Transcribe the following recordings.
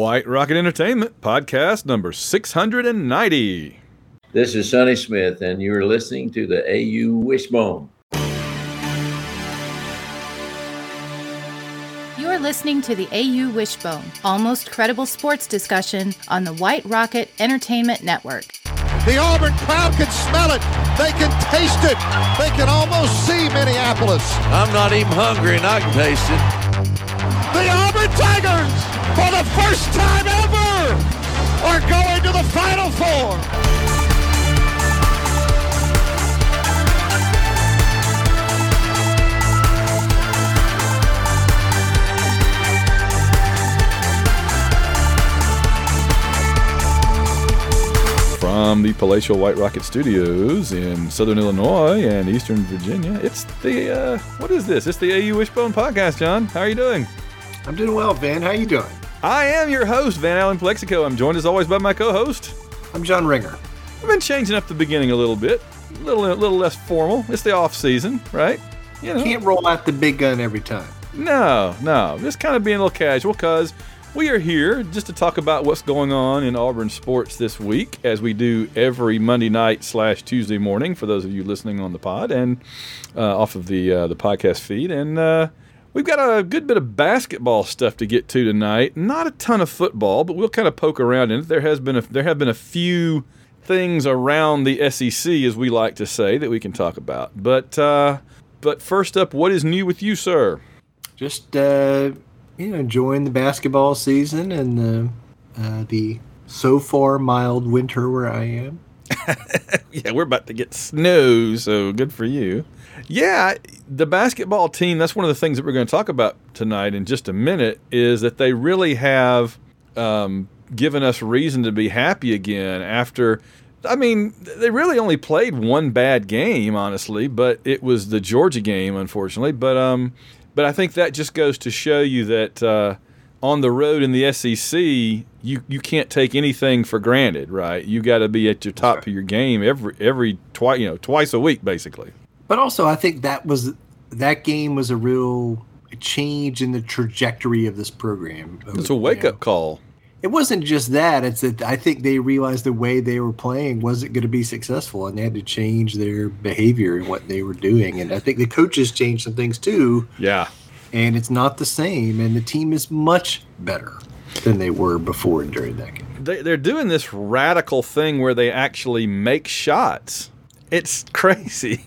White Rocket Entertainment, podcast number 690. This is Sonny Smith, and you're listening to the AU Wishbone. You're listening to the AU Wishbone, almost credible sports discussion on the White Rocket Entertainment Network. The Auburn crowd can smell it. They can taste it. They can almost see Minneapolis. I'm not even hungry and I can taste it. The Auburn Tigers, for the first time ever, are going to the Final Four. From the Palatial White Rocket Studios in Southern Illinois and Eastern Virginia, it's the, uh, what is this? It's the AU Wishbone podcast, John. How are you doing? I'm doing well, Van. How are you doing? I am your host, Van Allen Plexico. I'm joined as always by my co-host. I'm John Ringer. We've been changing up the beginning a little bit, a little, a little less formal. It's the off season, right? You know, can't roll out the big gun every time. No, no, just kind of being a little casual because we are here just to talk about what's going on in Auburn sports this week, as we do every Monday night slash Tuesday morning. For those of you listening on the pod and uh, off of the uh, the podcast feed, and uh, we've got a good bit of basketball stuff to get to tonight. Not a ton of football, but we'll kind of poke around in it. There has been a, there have been a few things around the SEC, as we like to say, that we can talk about. But uh, but first up, what is new with you, sir? Just uh, you know, enjoying the basketball season and the uh, the so far mild winter where I am. yeah, we're about to get snow, so good for you. Yeah, the basketball team, that's one of the things that we're going to talk about tonight in just a minute, is that they really have um, given us reason to be happy again after. I mean, they really only played one bad game, honestly, but it was the Georgia game, unfortunately. But um, but I think that just goes to show you that uh, on the road in the SEC, you you can't take anything for granted, right? You got to be at your top of your game every every twice you know twice a week, basically. But also, I think that was that game was a real change in the trajectory of this program. It's a wake up call it wasn't just that. It's that I think they realized the way they were playing wasn't going to be successful, and they had to change their behavior and what they were doing. And I think the coaches changed some things too. Yeah. And it's not the same, and the team is much better than they were before and during that game. They, they're doing this radical thing where they actually make shots. It's crazy.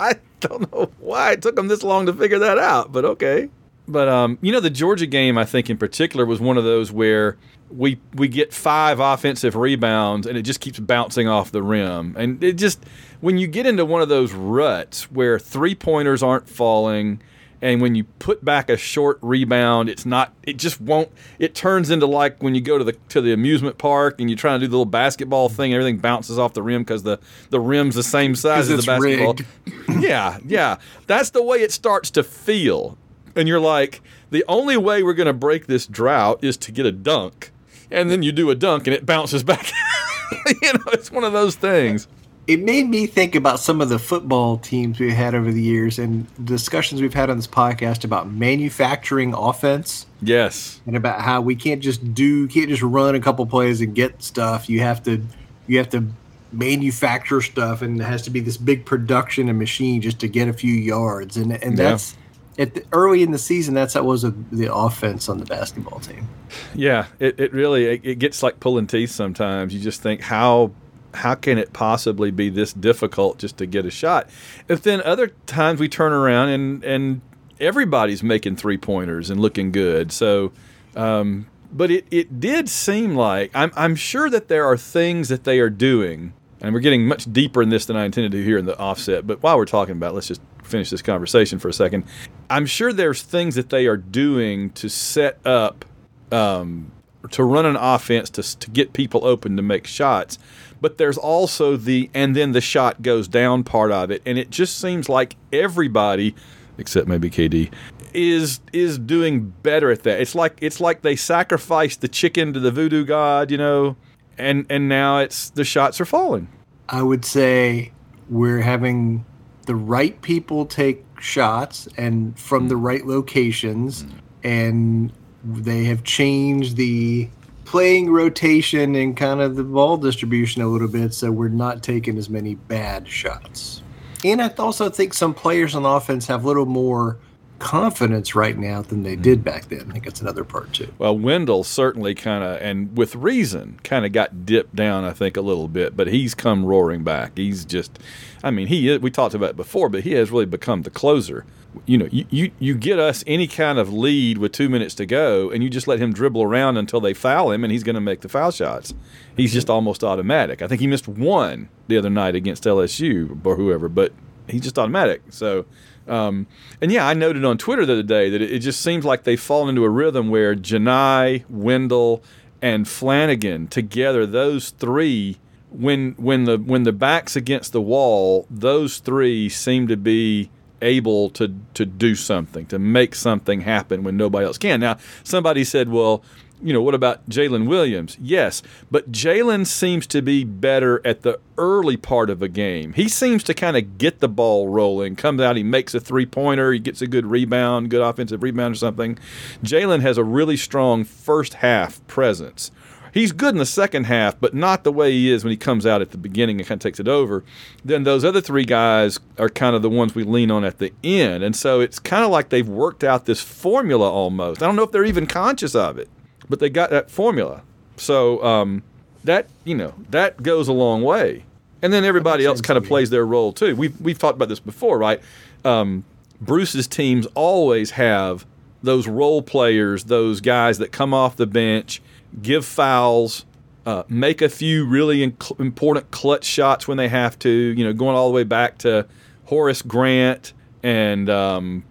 I don't know why it took them this long to figure that out, but okay. But um, you know, the Georgia game, I think in particular, was one of those where we we get five offensive rebounds and it just keeps bouncing off the rim, and it just when you get into one of those ruts where three pointers aren't falling. And when you put back a short rebound, it's not. It just won't. It turns into like when you go to the to the amusement park and you're trying to do the little basketball thing. Everything bounces off the rim because the the rim's the same size as the basketball. yeah, yeah. That's the way it starts to feel and you're like, the only way we're going to break this drought is to get a dunk. And then you do a dunk and it bounces back. you know, it's one of those things. It made me think about some of the football teams we've had over the years and discussions we've had on this podcast about manufacturing offense. Yes. And about how we can't just do can't just run a couple plays and get stuff. You have to you have to manufacture stuff and it has to be this big production and machine just to get a few yards. And and yeah. that's at the, early in the season, that's that was a, the offense on the basketball team. Yeah, it, it really it, it gets like pulling teeth sometimes. You just think how how can it possibly be this difficult just to get a shot? If then other times we turn around and and everybody's making three pointers and looking good. So, um, but it, it did seem like I'm I'm sure that there are things that they are doing, and we're getting much deeper in this than I intended to here in the offset. But while we're talking about, it, let's just finish this conversation for a second. I'm sure there's things that they are doing to set up um, to run an offense to to get people open to make shots. But there's also the and then the shot goes down part of it, and it just seems like everybody, except maybe KD, is is doing better at that. It's like it's like they sacrificed the chicken to the voodoo god, you know, and and now it's the shots are falling. I would say we're having the right people take shots and from the mm. right locations mm. and they have changed the playing rotation and kind of the ball distribution a little bit, so we're not taking as many bad shots. And I also think some players on offense have a little more confidence right now than they did back then. I think that's another part too. Well, Wendell certainly kind of, and with reason, kind of got dipped down, I think, a little bit, but he's come roaring back. He's just, I mean, he we talked about it before, but he has really become the closer. You know, you, you, you get us any kind of lead with two minutes to go, and you just let him dribble around until they foul him, and he's going to make the foul shots. He's just almost automatic. I think he missed one the other night against LSU or whoever, but he's just automatic. So, um, and yeah, I noted on Twitter the other day that it, it just seems like they've fallen into a rhythm where Janai, Wendell, and Flanigan together, those three, when when the when the back's against the wall, those three seem to be able to to do something, to make something happen when nobody else can. Now, somebody said, well, you know, what about Jaylin Williams? Yes, but Jaylin seems to be better at the early part of a game. He seems to kind of get the ball rolling, comes out, he makes a three pointer, he gets a good rebound, good offensive rebound or something. Jaylin has a really strong first half presence. He's good in the second half, but not the way he is when he comes out at the beginning and kind of takes it over. Then those other three guys are kind of the ones we lean on at the end. And so it's kind of like they've worked out this formula almost. I don't know if they're even conscious of it but they got that formula. So um, that you know that goes a long way. And then everybody else kind of plays their role too. We've we've talked about this before, right? Um, Bruce's teams always have those role players, those guys that come off the bench, give fouls, uh, make a few really inc- important clutch shots when they have to. You know, going all the way back to Horace Grant and um,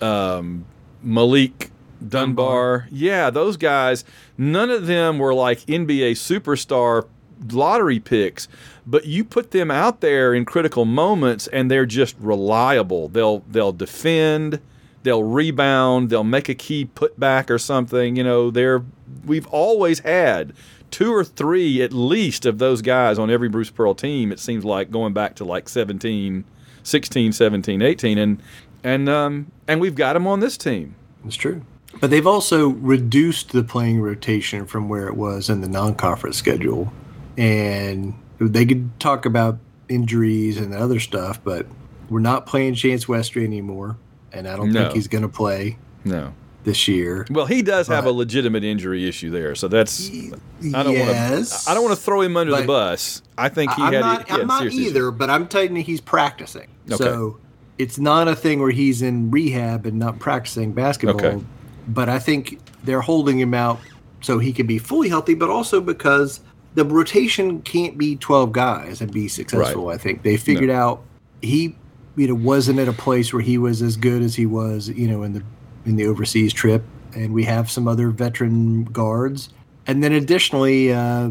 um, Malik Dunbar. Yeah, those guys, none of them were like NBA superstar lottery picks, but you put them out there in critical moments and they're just reliable. They'll they'll defend, they'll rebound, they'll make a key putback or something. You know, they're we've always had two or three at least of those guys on every Bruce Pearl team. It seems like going back to like 17, 16, 17, 18 and and um and we've got them on this team. It's true. But they've also reduced the playing rotation from where it was in the non-conference schedule, and they could talk about injuries and other stuff, but we're not playing Chance Westry anymore, and I don't No. think he's going to play No. this year. Well, he does have a legitimate injury issue there, so that's I don't yes, want to I don't want to throw him under the bus. I think he I'm had not, I'm not either, but I'm telling you, he's practicing. Okay. So it's not a thing where he's in rehab and not practicing basketball. Okay. But I think they're holding him out so he can be fully healthy, but also because the rotation can't be 12 guys and be successful. I think they figured out he, you know, wasn't at a place where he was as good as he was, you know, in the in the overseas trip. And we have some other veteran guards. And then additionally, uh,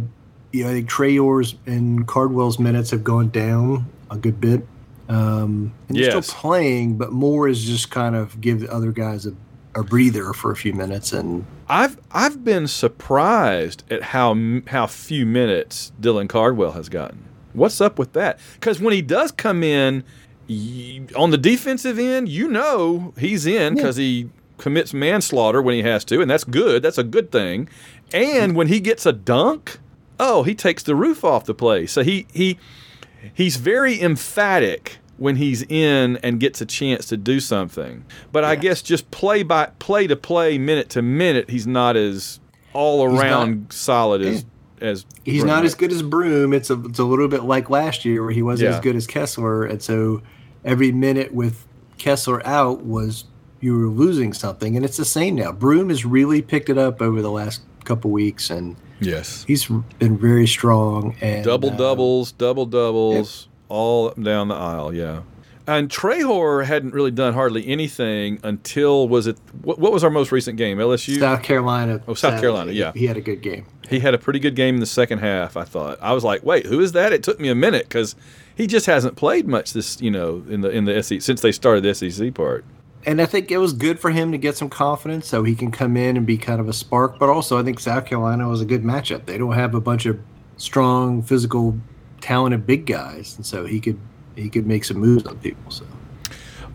you know, I think Traore's and Cardwell's minutes have gone down a good bit. Um, and they're still playing, but more is just kind of give the other guys a, a breather for a few minutes. And I've I've been surprised at how how few minutes Dylan Cardwell has gotten. What's up with that? Because when he does come in y- on the defensive end, you know he's in because he commits manslaughter when he has to, and that's good. That's a good thing. And when he gets a dunk, oh, he takes the roof off the place. So he he he's very emphatic when he's in and gets a chance to do something. But I guess just play by play to play, minute to minute, he's not as all around solid as as he's Broome. not as good as Broome. It's a, it's a little bit like last year where he wasn't Yeah. as good as Kessler. And so every minute with Kessler out was you were losing something. And it's the same now. Broome has really picked it up over the last couple weeks and yes. he's been very strong. And Double uh, doubles, double doubles, all up and down the aisle. Yeah. And Traore hadn't really done hardly anything until was it what, what was our most recent game? LSU. South Carolina. Oh, South Carolina, yeah. He had a good game. He had a pretty good game in the second half. I thought. I was like, wait, who is that? It took me a minute because he just hasn't played much this, you know, in the in the SEC since they started the SEC part. And I think it was good for him to get some confidence so he can come in and be kind of a spark. But also, I think South Carolina was a good matchup. They don't have a bunch of strong, physical, talented big guys, and so he could he could make some moves on people. So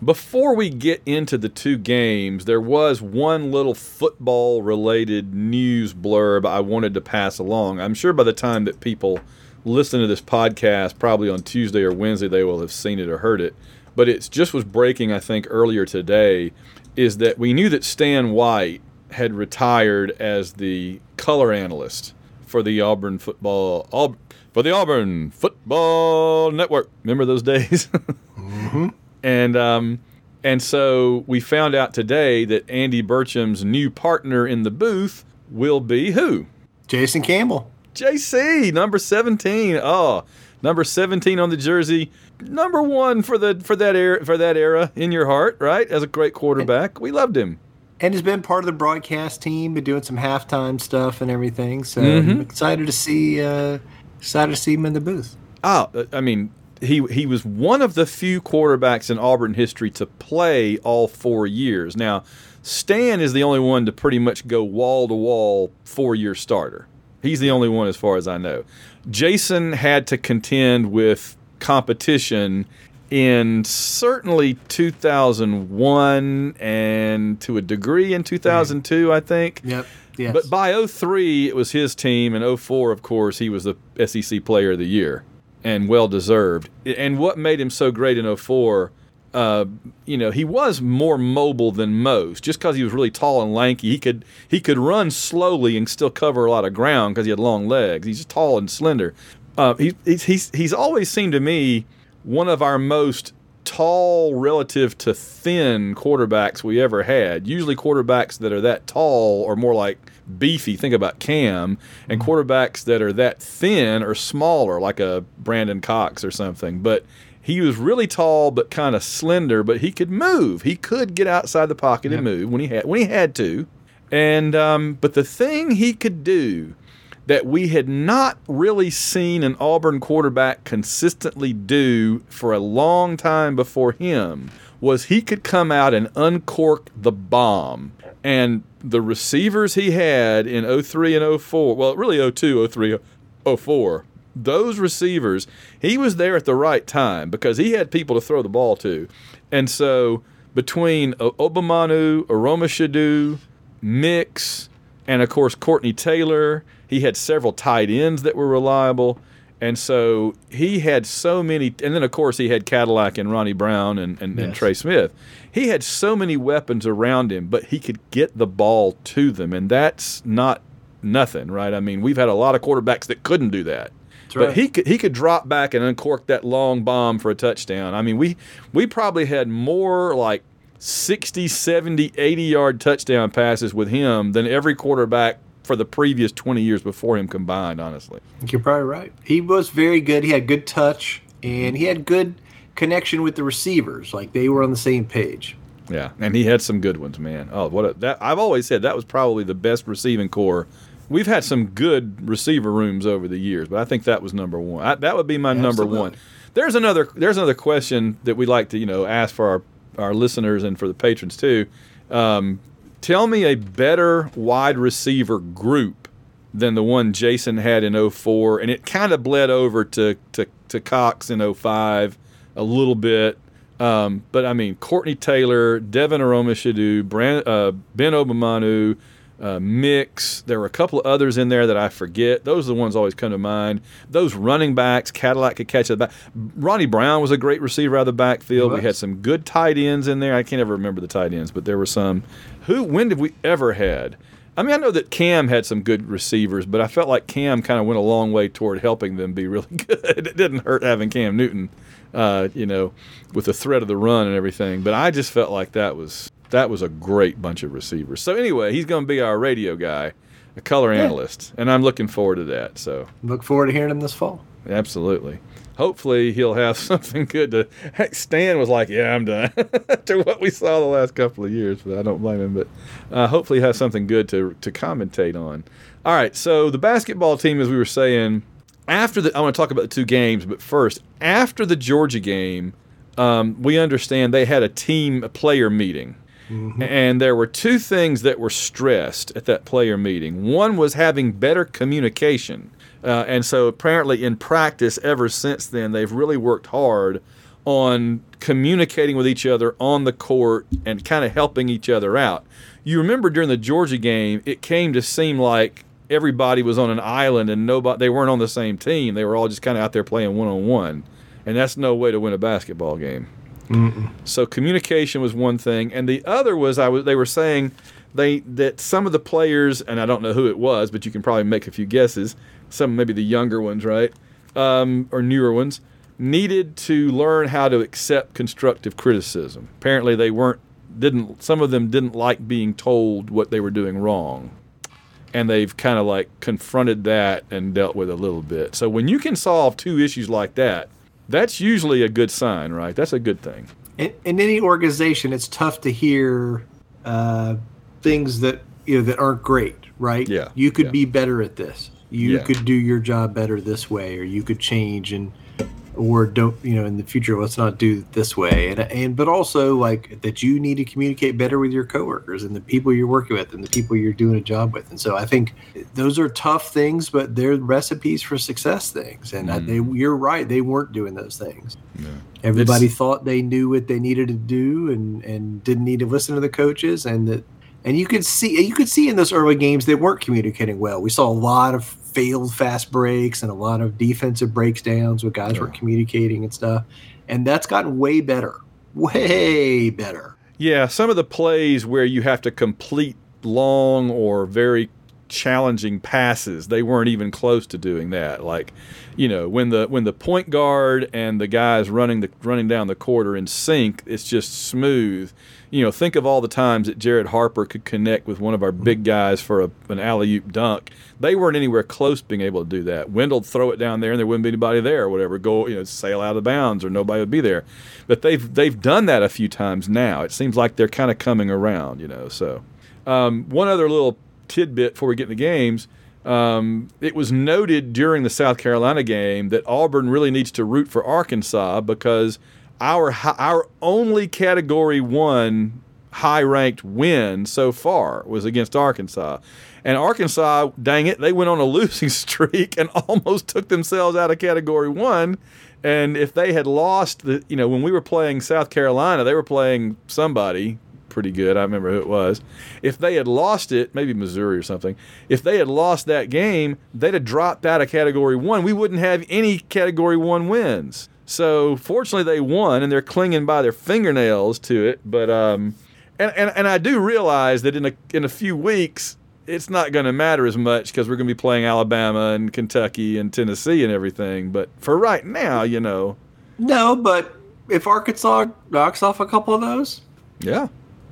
Before we get into the two games, there was one little football related news blurb I wanted to pass along. I'm sure by the time that people listen to this podcast, probably on Tuesday or Wednesday, they will have seen it or heard it. But it just was breaking, I think, earlier today, is that we knew that Stan White had retired as the color analyst for the Auburn football for the Auburn Football Network. Remember those days? mm-hmm. And um, and so we found out today that Andy Burcham's new partner in the booth will be who? Jason Campbell. JC, number 17. Oh, number 17 on the jersey. Number 1 for the for that era for that era in your heart, right? As a great quarterback. We loved him. And he's been part of the broadcast team, been doing some halftime stuff and everything. So mm-hmm. I'm excited to see uh, excited to see him in the booth. Oh, uh, I mean, he he was one of the few quarterbacks in Auburn history to play all four years. Now, Stan is the only one to pretty much go wall to wall four year starter. He's the only one as far as I know. Jason had to contend with competition in certainly 2001 and to a degree in 2002, I think. Yep. Yes. But by 03, it was his team, and 04, of course, he was the SEC Player of the Year and well deserved. And what made him so great in 04, uh, you know, he was more mobile than most. Just because he was really tall and lanky, he could he could run slowly and still cover a lot of ground because he had long legs. He's tall and slender. Uh, he, he's, he's he's always seemed to me one of our most tall relative to thin quarterbacks we ever had. Usually quarterbacks that are that tall are more like beefy. Think about Cam. And mm-hmm. quarterbacks that are that thin are smaller, like a Brandon Cox or something. But he was really tall but kind of slender, but he could move. He could get outside the pocket yep. and move when he had when he had to. And um, but the thing he could do that we had not really seen an Auburn quarterback consistently do for a long time before him was he could come out and uncork the bomb. And the receivers he had in 03 and 04, well, really 02, 03, 04, those receivers, he was there at the right time because he had people to throw the ball to. And so between Obomanu, Aromashodu, Mix, and of course Courtney Taylor, he had several tight ends that were reliable. And so he had so many, and then of course he had Cadillac and Ronnie Brown and, and, yes. and, Trey Smith. He had so many weapons around him, but he could get the ball to them, and that's not nothing, right? I mean, we've had a lot of quarterbacks that couldn't do that. But he could he could drop back and uncork that long bomb for a touchdown. I mean, we we probably had more like 60, 70, 80 yard touchdown passes with him than every quarterback for the previous 20 years before him combined, honestly. You're probably right. He was very good. He had good touch and he had good connection with the receivers. Like they were on the same page. Yeah, and he had some good ones, man. Oh, what a, that I've always said that was probably the best receiving core. We've had some good receiver rooms over the years, but I think that was number one. I, that would be my Absolutely. number one. There's another there's another question that we like to you know ask for our our listeners and for the patrons too. Um, tell me a better wide receiver group than the one Jason had in 04, and it kind of bled over to, to, to Cox in 05 a little bit. Um, but I mean, Courtney Taylor, Devin Aromashodu, Brand, uh, Ben Obomanu, uh, Mix. There were a couple of others in there that I forget. Those are the ones always come to mind. Those running backs, Cadillac could catch it back. Ronnie Brown was a great receiver out of the backfield. We had some good tight ends in there. I can't ever remember the tight ends, but there were some. Who? When did we ever had? I mean, I know that Cam had some good receivers, but I felt like Cam kind of went a long way toward helping them be really good. it didn't hurt having Cam Newton, uh, you know, with the threat of the run and everything. But I just felt like that was that was a great bunch of receivers. So anyway, he's going to be our radio guy, a color yeah. analyst, and I'm looking forward to that. So look forward to hearing him this fall. Absolutely. Hopefully he'll have something good to. Heck, Stan was like, "Yeah, I'm done." to what we saw the last couple of years, but I don't blame him. But uh, hopefully, he has something good to to commentate on. All right, so the basketball team, as we were saying, after the I want to talk about the two games, but first, after the Georgia game, um, we understand they had a team a player meeting Mm-hmm. And there were two things that were stressed at that player meeting. One was having better communication. Uh, and so apparently, in practice, ever since then, they've really worked hard on communicating with each other on the court and kind of helping each other out. You remember during the Georgia game, it came to seem like everybody was on an island and nobody they weren't on the same team. They were all just kind of out there playing one on one, and that's no way to win a basketball game. So communication was one thing, and the other was I was they were saying they that some of the players, and I don't know who it was, but you can probably make a few guesses. Some maybe the younger ones, right, um, or newer ones, needed to learn how to accept constructive criticism. Apparently, they weren't didn't some of them didn't like being told what they were doing wrong and they've kind of like confronted that and dealt with a little bit. So when you can solve two issues like that, that's usually a good sign, right? That's a good thing. in, in any organization, it's tough to hear uh, things that you know that aren't great, right? Yeah, you could yeah. be better at this. You Yeah. could do your job better this way, or you could change and or don't you know in the future let's not do it this way. And and but also like that you need to communicate better with your coworkers and the people you're working with and the people you're doing a job with. And so i think those are tough things but they're recipes for success things. And I, mm. they, you're right they weren't doing those things. Everybody It's- thought they knew what they needed to do and and didn't need to listen to the coaches and that and you could see you could see in those early games they weren't communicating well. We saw a lot of failed fast breaks and a lot of defensive breaks downs where guys weren't communicating and stuff. And that's gotten way better. Way better. Yeah, some of the plays where you have to complete long or very challenging passes, they weren't even close to doing that. Like, you know, when the when the point guard and the guys running the running down the court are in sync, it's just smooth. You know, think of all the times that Jared Harper could connect with one of our big guys for a, an alley oop dunk. They weren't anywhere close being able to do that. Wendell'd throw it down there and there wouldn't be anybody there or whatever. Go, you know, sail out of bounds or nobody would be there. But they've they've done that a few times now. It seems like they're kind of coming around, you know. So um, one other little tidbit before we get into games. Um, it was noted during the South Carolina game that Auburn really needs to root for Arkansas because our our only Category One high ranked win so far was against Arkansas. And Arkansas, dang it, they went on a losing streak and almost took themselves out of Category One. And if they had lost, the, you know, when we were playing South Carolina, they were playing somebody pretty good. I remember who it was. If they had lost it, maybe Missouri or something, if they had lost that game, they'd have dropped out of Category One. We wouldn't have any Category One wins. So fortunately, they won, and they're clinging by their fingernails to it. But um, and and, and I do realize that in a in a few weeks. It's not going to matter as much because we're going to be playing Alabama and Kentucky and Tennessee and everything. But for right now, you know, no but if arkansas knocks off a couple of those yeah,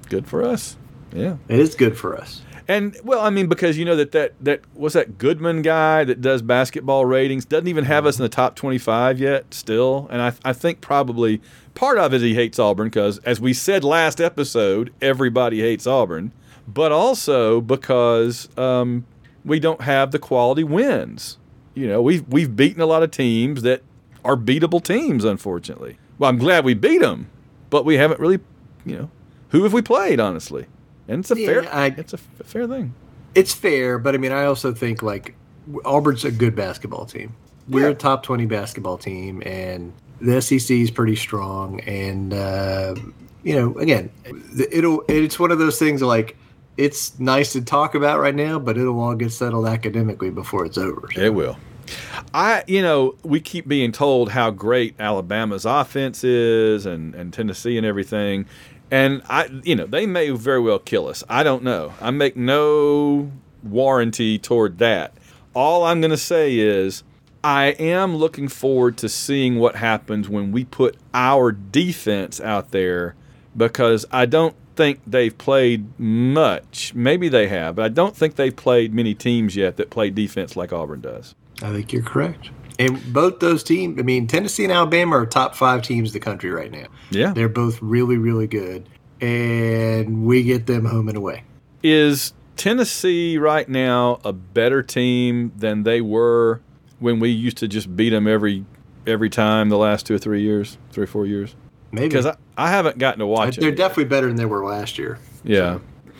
good for us. Yeah. it is good for us And well, I mean, because you know that that that was that Goodman guy that does basketball ratings doesn't even have us in the top twenty-five yet, still. And I I think probably part of it he hates Auburn because, as we said last episode, everybody hates Auburn, but also because um, we don't have the quality wins. You know, we've we've beaten a lot of teams that are beatable teams, unfortunately. Well, I'm glad we beat them, but we haven't really, you know, who have we played honestly? And it's a Yeah, fair, I- it's a f- fair thing. It's fair, but I mean, I also think like Auburn's a good basketball team. We're Yeah. a top twenty basketball team, and the SEC is pretty strong. And uh, you know, again, it'll it's one of those things like it's nice to talk about right now, but it'll all get settled academically before it's over. So, It will. I, you know, we keep being told how great Alabama's offense is and, and Tennessee and everything. And I, you know, they may very well kill us. I don't know. I make no warranty toward that. All I'm going to say is I am looking forward to seeing what happens when we put our defense out there because I don't think they've played much. Maybe they have, but I don't think they've played many teams yet that play defense like Auburn does. I think you're correct. And both those teams, I mean, Tennessee and Alabama are top five teams in the country right now. Yeah. They're both really, really good, and we get them home and away. Is Tennessee right now a better team than they were when we used to just beat them every every time the last two or three years, three or four years? Maybe Because I, I haven't gotten to watch it. they're definitely better than they were last year. Yeah,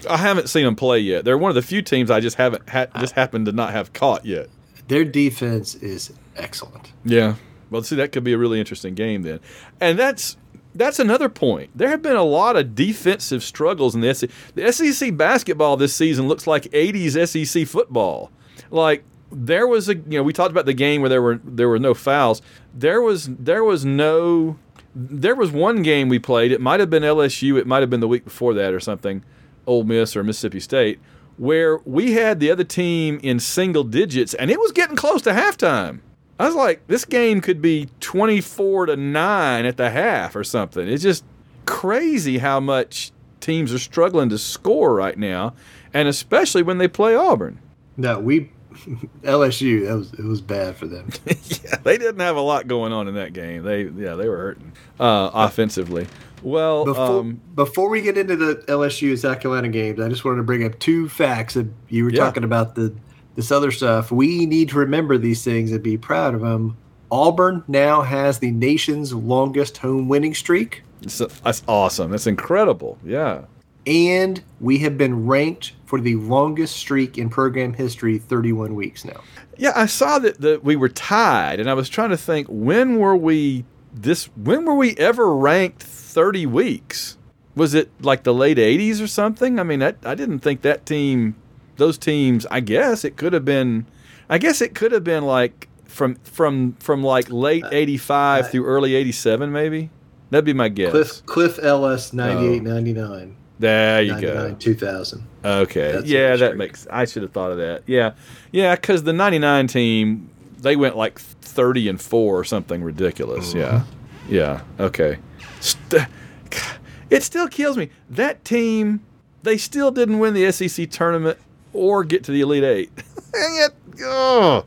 I haven't seen them play yet. They're one of the few teams I just haven't ha- just happened to not have caught yet. Their defense is excellent. Yeah, Well, see, that could be a really interesting game then, and that's that's another point. There have been a lot of defensive struggles in the SEC. The SEC basketball this season looks like '80s SEC football. Like there was a you know we talked about the game where there were there were no fouls. There was there was no there was one game we played. It might have been LSU. It might have been the week before that or something, Ole Miss or Mississippi State, where we had the other team in single digits and it was getting close to halftime. I was like, this game could be 24 to 9 at the half or something. It's just crazy how much teams are struggling to score right now, and especially when they play Auburn. No, we LSU. That was it was bad for them. yeah, they didn't have a lot going on in that game. They yeah, they were hurting uh, offensively. Well, Before, um, before we get into the LSU South Carolina games, I just wanted to bring up two facts that you were Yeah. talking about the this other stuff. We need to remember these things and be proud of them. Auburn now has the nation's longest home winning streak, it's, that's awesome. That's incredible. Yeah. and we have been ranked for the longest streak in program history, 31 weeks now. Yeah, I saw that, that we were tied, and I was trying to think when were we this when were we ever ranked 30 weeks? Was it like the late 80s or something? I mean, I, I didn't think that team, those teams. I guess it could have been. I guess it could have been like from from from like late uh, 85 uh, through early 87, maybe. That'd be my guess. Cliff Cliff Ellis, 98, 99, there you 99, go. 2000. Okay. That's yeah, that makes. I should have thought of that. Yeah, yeah, because the '99 team they went like 30 and four or something ridiculous. Mm-hmm. Yeah, yeah. Okay. St- it still kills me. That team, they still didn't win the SEC tournament or get to the Elite Eight. Dang it! Oh.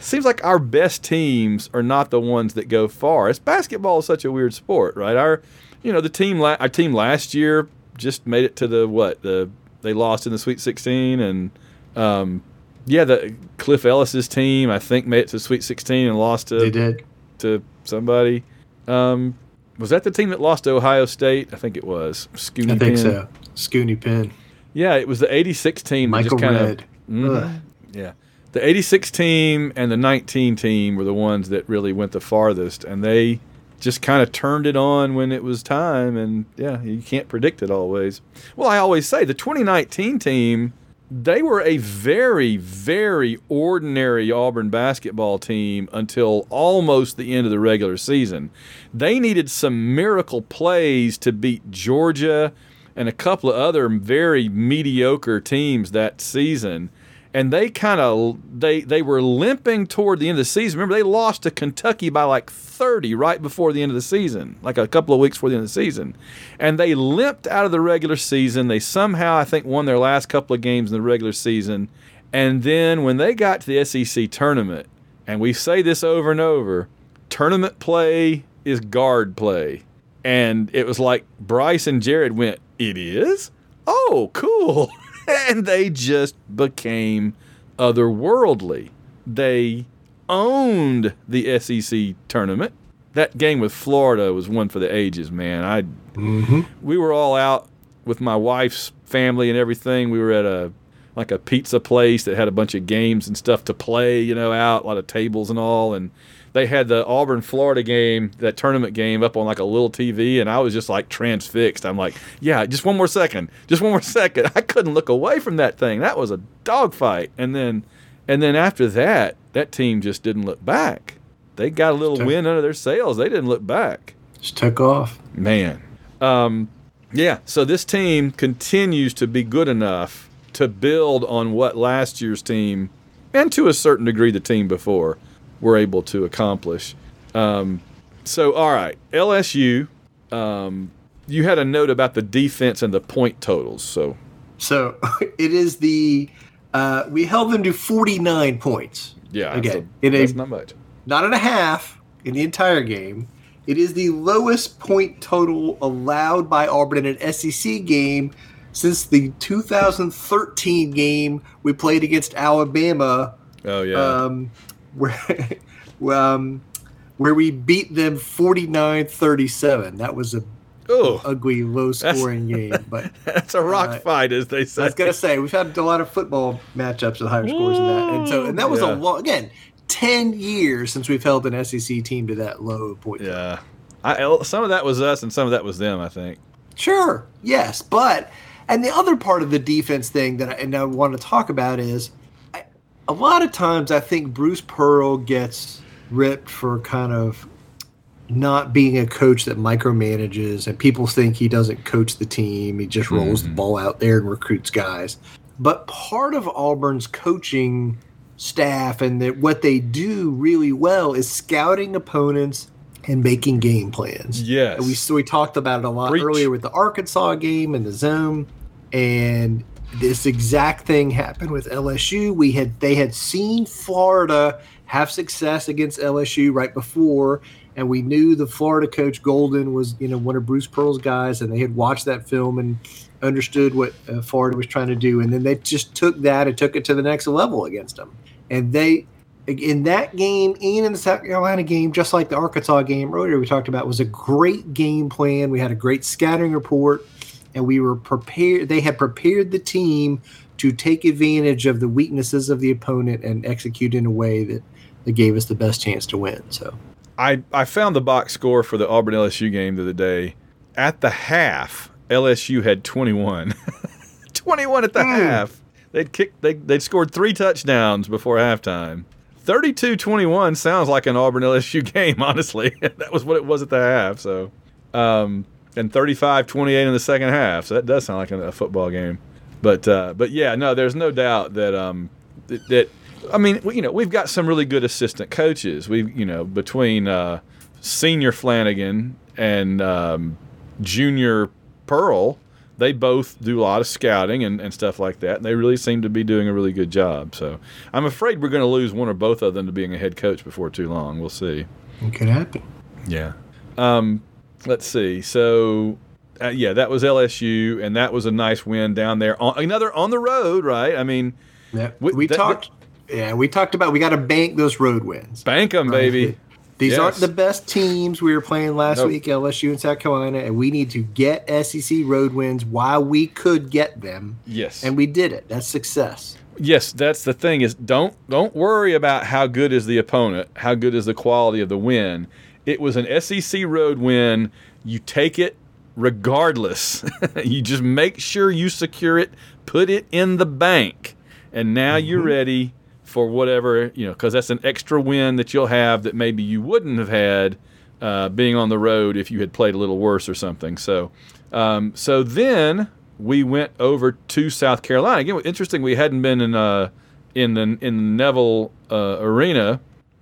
Seems like our best teams are not the ones that go far. It's basketball is such a weird sport, right? Our, you know, the team, la- our team last year just made it to the what the they lost in the Sweet 16, and um, yeah, the Cliff Ellis's team I think made it to the Sweet 16 and lost to They did. to somebody. Um, was that the team that lost to Ohio State? I think it was. Scooney I think Penn. so. Scooney Penn. Yeah, it was the '86 team. Michael just kinda, Redd. Mhm. Ugh. Yeah, the '86 team and the '19 team were the ones that really went the farthest, and they just kind of turned it on when it was time. And yeah, you can't predict it always. Well, I always say the 2019 team. They were a very, very ordinary Auburn basketball team until almost the end of the regular season. They needed some miracle plays to beat Georgia and a couple of other very mediocre teams that season. And they kind of they they were limping toward the end of the season. Remember, they lost to Kentucky by like 30 right before the end of the season, like a couple of weeks before the end of the season. And they limped out of the regular season. They somehow, I think, won their last couple of games in the regular season. And then when they got to the SEC tournament, and we say this over and over, tournament play is guard play. And it was like Bryce and Jared went, It is? Oh, cool. and they just became otherworldly. They owned the SEC tournament. That game with Florida was one for the ages, man. I mm-hmm. we were all out with my wife's family and everything. We were at a like a pizza place that had a bunch of games and stuff to play, you know, out, a lot of tables and all. And they had the Auburn Florida game, that tournament game, up on like a little TV, and I was just like transfixed. I'm like, yeah, just one more second, just one more second. I couldn't look away from that thing. That was a dogfight. And then, and then after that, that team just didn't look back. They got a little wind under their sails. They didn't look back. Just took off. Man. Um, yeah, so this team continues to be good enough to build on what last year's team, and to a certain degree the team before, were able to accomplish. Um, so, all right, LSU, um, you had a note about the defense and the point totals. So, So it is the uh, we held them to 49 points. yeah, Okay, so in a- not much. not and a half in the entire game. It is the lowest point total allowed by Auburn in an SEC game since the 2013 game we played against Alabama, Oh, yeah. um, where um, where we beat them 49-37. That was a oh, ugly, low-scoring game. But that's a rock uh, fight, as they say. I was gonna say we've had a lot of football matchups with higher scores than that, and so and that was Yeah. a long again. ten years since we've held an SEC team to that low point. Yeah, I, some of that was us, and some of that was them. I think. Sure. Yes, but and the other part of the defense thing that I, and I want to talk about is a lot of times I think Bruce Pearl gets ripped for kind of not being a coach that micromanages and people think he doesn't coach the team. He just rolls mm-hmm. the ball out there and recruits guys. But part of auburn's coaching staff and that what they do really well is scouting opponents and making game plans. Yes. And we so we talked about it a lot Preach. earlier with the arkansas game and the zone. And this exact thing happened with lsu we had they had seen florida have success against lsu right before and we knew the Florida coach Golden was, you know, one of Bruce Pearl's guys, and they had watched that film and understood what uh, Florida was trying to do, and then they just took that and took it to the next level against them, and they. In that game and in the South Carolina game, just like the Arkansas game earlier, we talked about was a great game plan. We had a great scattering report, and we were prepared. They had prepared the team to take advantage of the weaknesses of the opponent and execute in a way that, that gave us the best chance to win. So I, I found the box score for the Auburn LSU game the other day. At the half, LSU had 21. 21 at the mm. half. They'd kicked they they'd scored three touchdowns before halftime. 32-21 sounds like an Auburn LSU game, honestly. that was what it was at the half, so um, and 35-28 in the second half. So that does sound like a, a football game. But uh, but yeah, no, there's no doubt that um, that, that I mean, you know, we've got some really good assistant coaches. We, you know, between uh, senior Flanigan and um, junior Pearl, they both do a lot of scouting and, and stuff like that. And they really seem to be doing a really good job. So I'm afraid we're going to lose one or both of them to being a head coach before too long. We'll see. It could happen. Yeah. Um, let's see. So uh, yeah, that was LSU, and that was a nice win down there. On, another on the road, right? I mean, yeah, we, we that, talked. Yeah, we talked about we got to bank those road wins. Bank them, right? baby. These yes. aren't the best teams we were playing last nope. week, LSU and South Carolina, and we need to get SEC road wins while we could get them. Yes, and we did it. That's success. Yes, that's the thing is don't don't worry about how good is the opponent, how good is the quality of the win. It was an SEC road win. You take it regardless. you just make sure you secure it, put it in the bank, and now mm-hmm. you're ready for whatever you know, because that's an extra win that you'll have that maybe you wouldn't have had uh, being on the road if you had played a little worse or something. So, um, so then we went over to South Carolina. Again, interesting. We hadn't been in uh, in the in Neville uh, Arena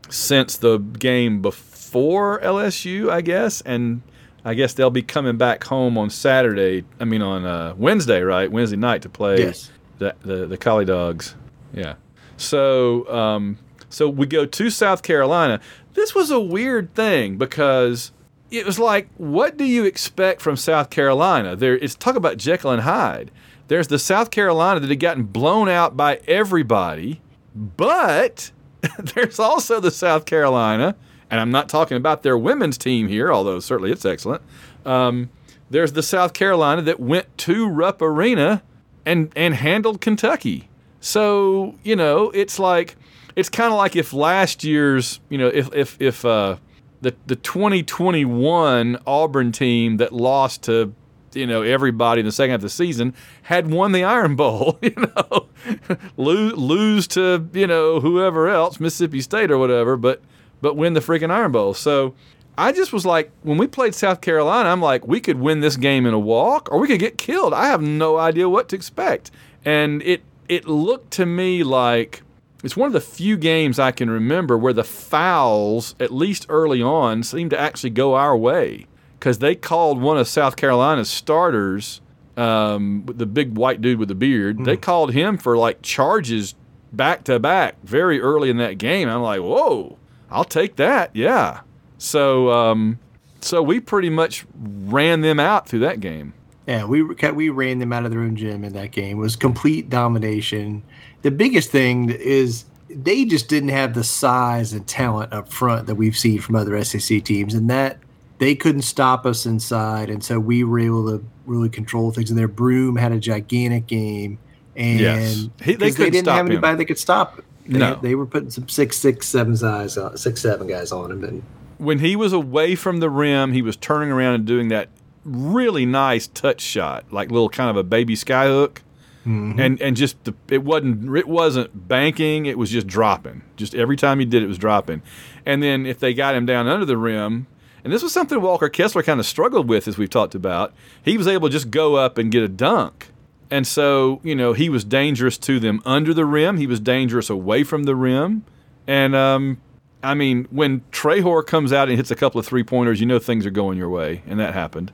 since the game before LSU, I guess, and I guess they'll be coming back home on Saturday. I mean, on uh, Wednesday, right? Wednesday night to play yes. the the, the Collie Dogs. Yeah. So, um, so we go to South Carolina. This was a weird thing because it was like, what do you expect from South Carolina? There, it's talk about Jekyll and Hyde. There's the South Carolina that had gotten blown out by everybody, but there's also the South Carolina, and I'm not talking about their women's team here, although certainly it's excellent. Um, there's the South Carolina that went to Rupp Arena and and handled Kentucky. So you know, it's like it's kind of like if last year's, you know, if if if uh, the the 2021 Auburn team that lost to you know everybody in the second half of the season had won the Iron Bowl, you know, lose lose to you know whoever else, Mississippi State or whatever, but but win the freaking Iron Bowl. So I just was like, when we played South Carolina, I'm like, we could win this game in a walk or we could get killed. I have no idea what to expect, and it it looked to me like it's one of the few games I can remember where the fouls, at least early on, seemed to actually go our way because they called one of South Carolina's starters, um, the big white dude with the beard. Mm. They called him for like charges back to back very early in that game. I'm like, whoa, I'll take that. Yeah. So, um, so we pretty much ran them out through that game. Yeah, we we ran them out of their own gym in that game. It was complete domination. The biggest thing is they just didn't have the size and talent up front that we've seen from other SEC teams, and that they couldn't stop us inside, and so we were able to really control things. And their Broome had a gigantic game, and yes. he, they, they, didn't have anybody him. that could stop. They, No. they were putting some six, six, seven guys, uh, on, six, seven guys on him, and when he was away from the rim, he was turning around and doing that really nice touch shot, like little kind of a baby skyhook. Mm-hmm. And and just the, it wasn't it wasn't banking, it was just dropping. Just every time he did it was dropping. And then if they got him down under the rim, and this was something Walker Kessler kind of struggled with as we've talked about, he was able to just go up and get a dunk. And so, you know, he was dangerous to them under the rim. He was dangerous away from the rim. And um, I mean, when Traore comes out and hits a couple of three pointers, you know things are going your way, and that happened.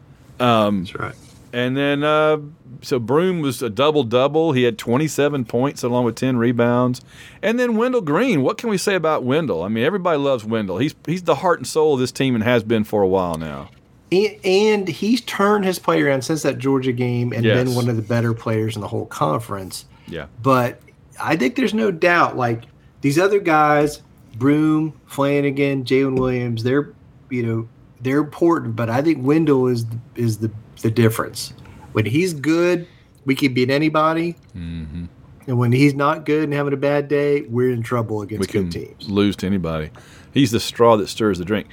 that's right. And then, uh, so Broome was a double double. He had 27 points along with 10 rebounds. And then Wendell Green. What can we say about Wendell? I mean, everybody loves Wendell. He's he's the heart and soul of this team and has been for a while now. And, and he's turned his play around since that Georgia game and Yes. been one of the better players in the whole conference. Yeah. But I think there's no doubt, like these other guys, Broome, Flanigan, Jaylin Williams, they're you know they're important, but I think Wendell is is the the difference. When he's good, we can beat anybody, Mm-hmm. and when he's not good and having a bad day, we're in trouble We against can good teams. lose to anybody. He's the straw that stirs the drink.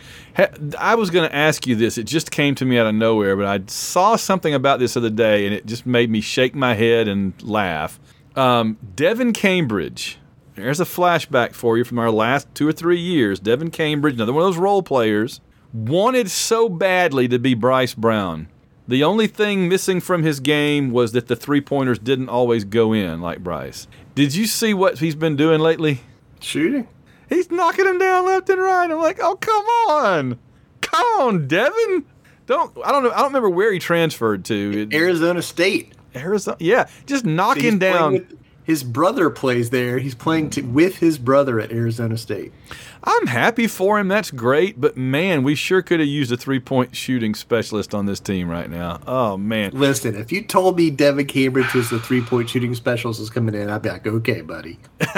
I was going to ask you this. It just came to me out of nowhere, but I saw something about this other day, and it just made me shake my head and laugh. Um, Devin Cambridge. There's a flashback for you from our last two or three years. Devin Cambridge, another one of those role players, wanted so badly to be Bryce Brown. The only thing missing from his game was that the three pointers didn't always go in like Bryce. Did you see what he's been doing lately? Shooting. He's knocking him down left and right. I'm like, oh come on, come on, Devin. Don't I don't know. I don't remember where he transferred to. It- Arizona State. Arizona. Yeah, just knocking playing down. with- his brother plays there. He's playing to, with his brother at Arizona State. I'm happy for him. That's great. But man, we sure could have used a three point shooting specialist on this team right now. Oh man. Listen, if you told me Devin Cambridge was the three point shooting specialist was coming in, I'd be like, okay, buddy.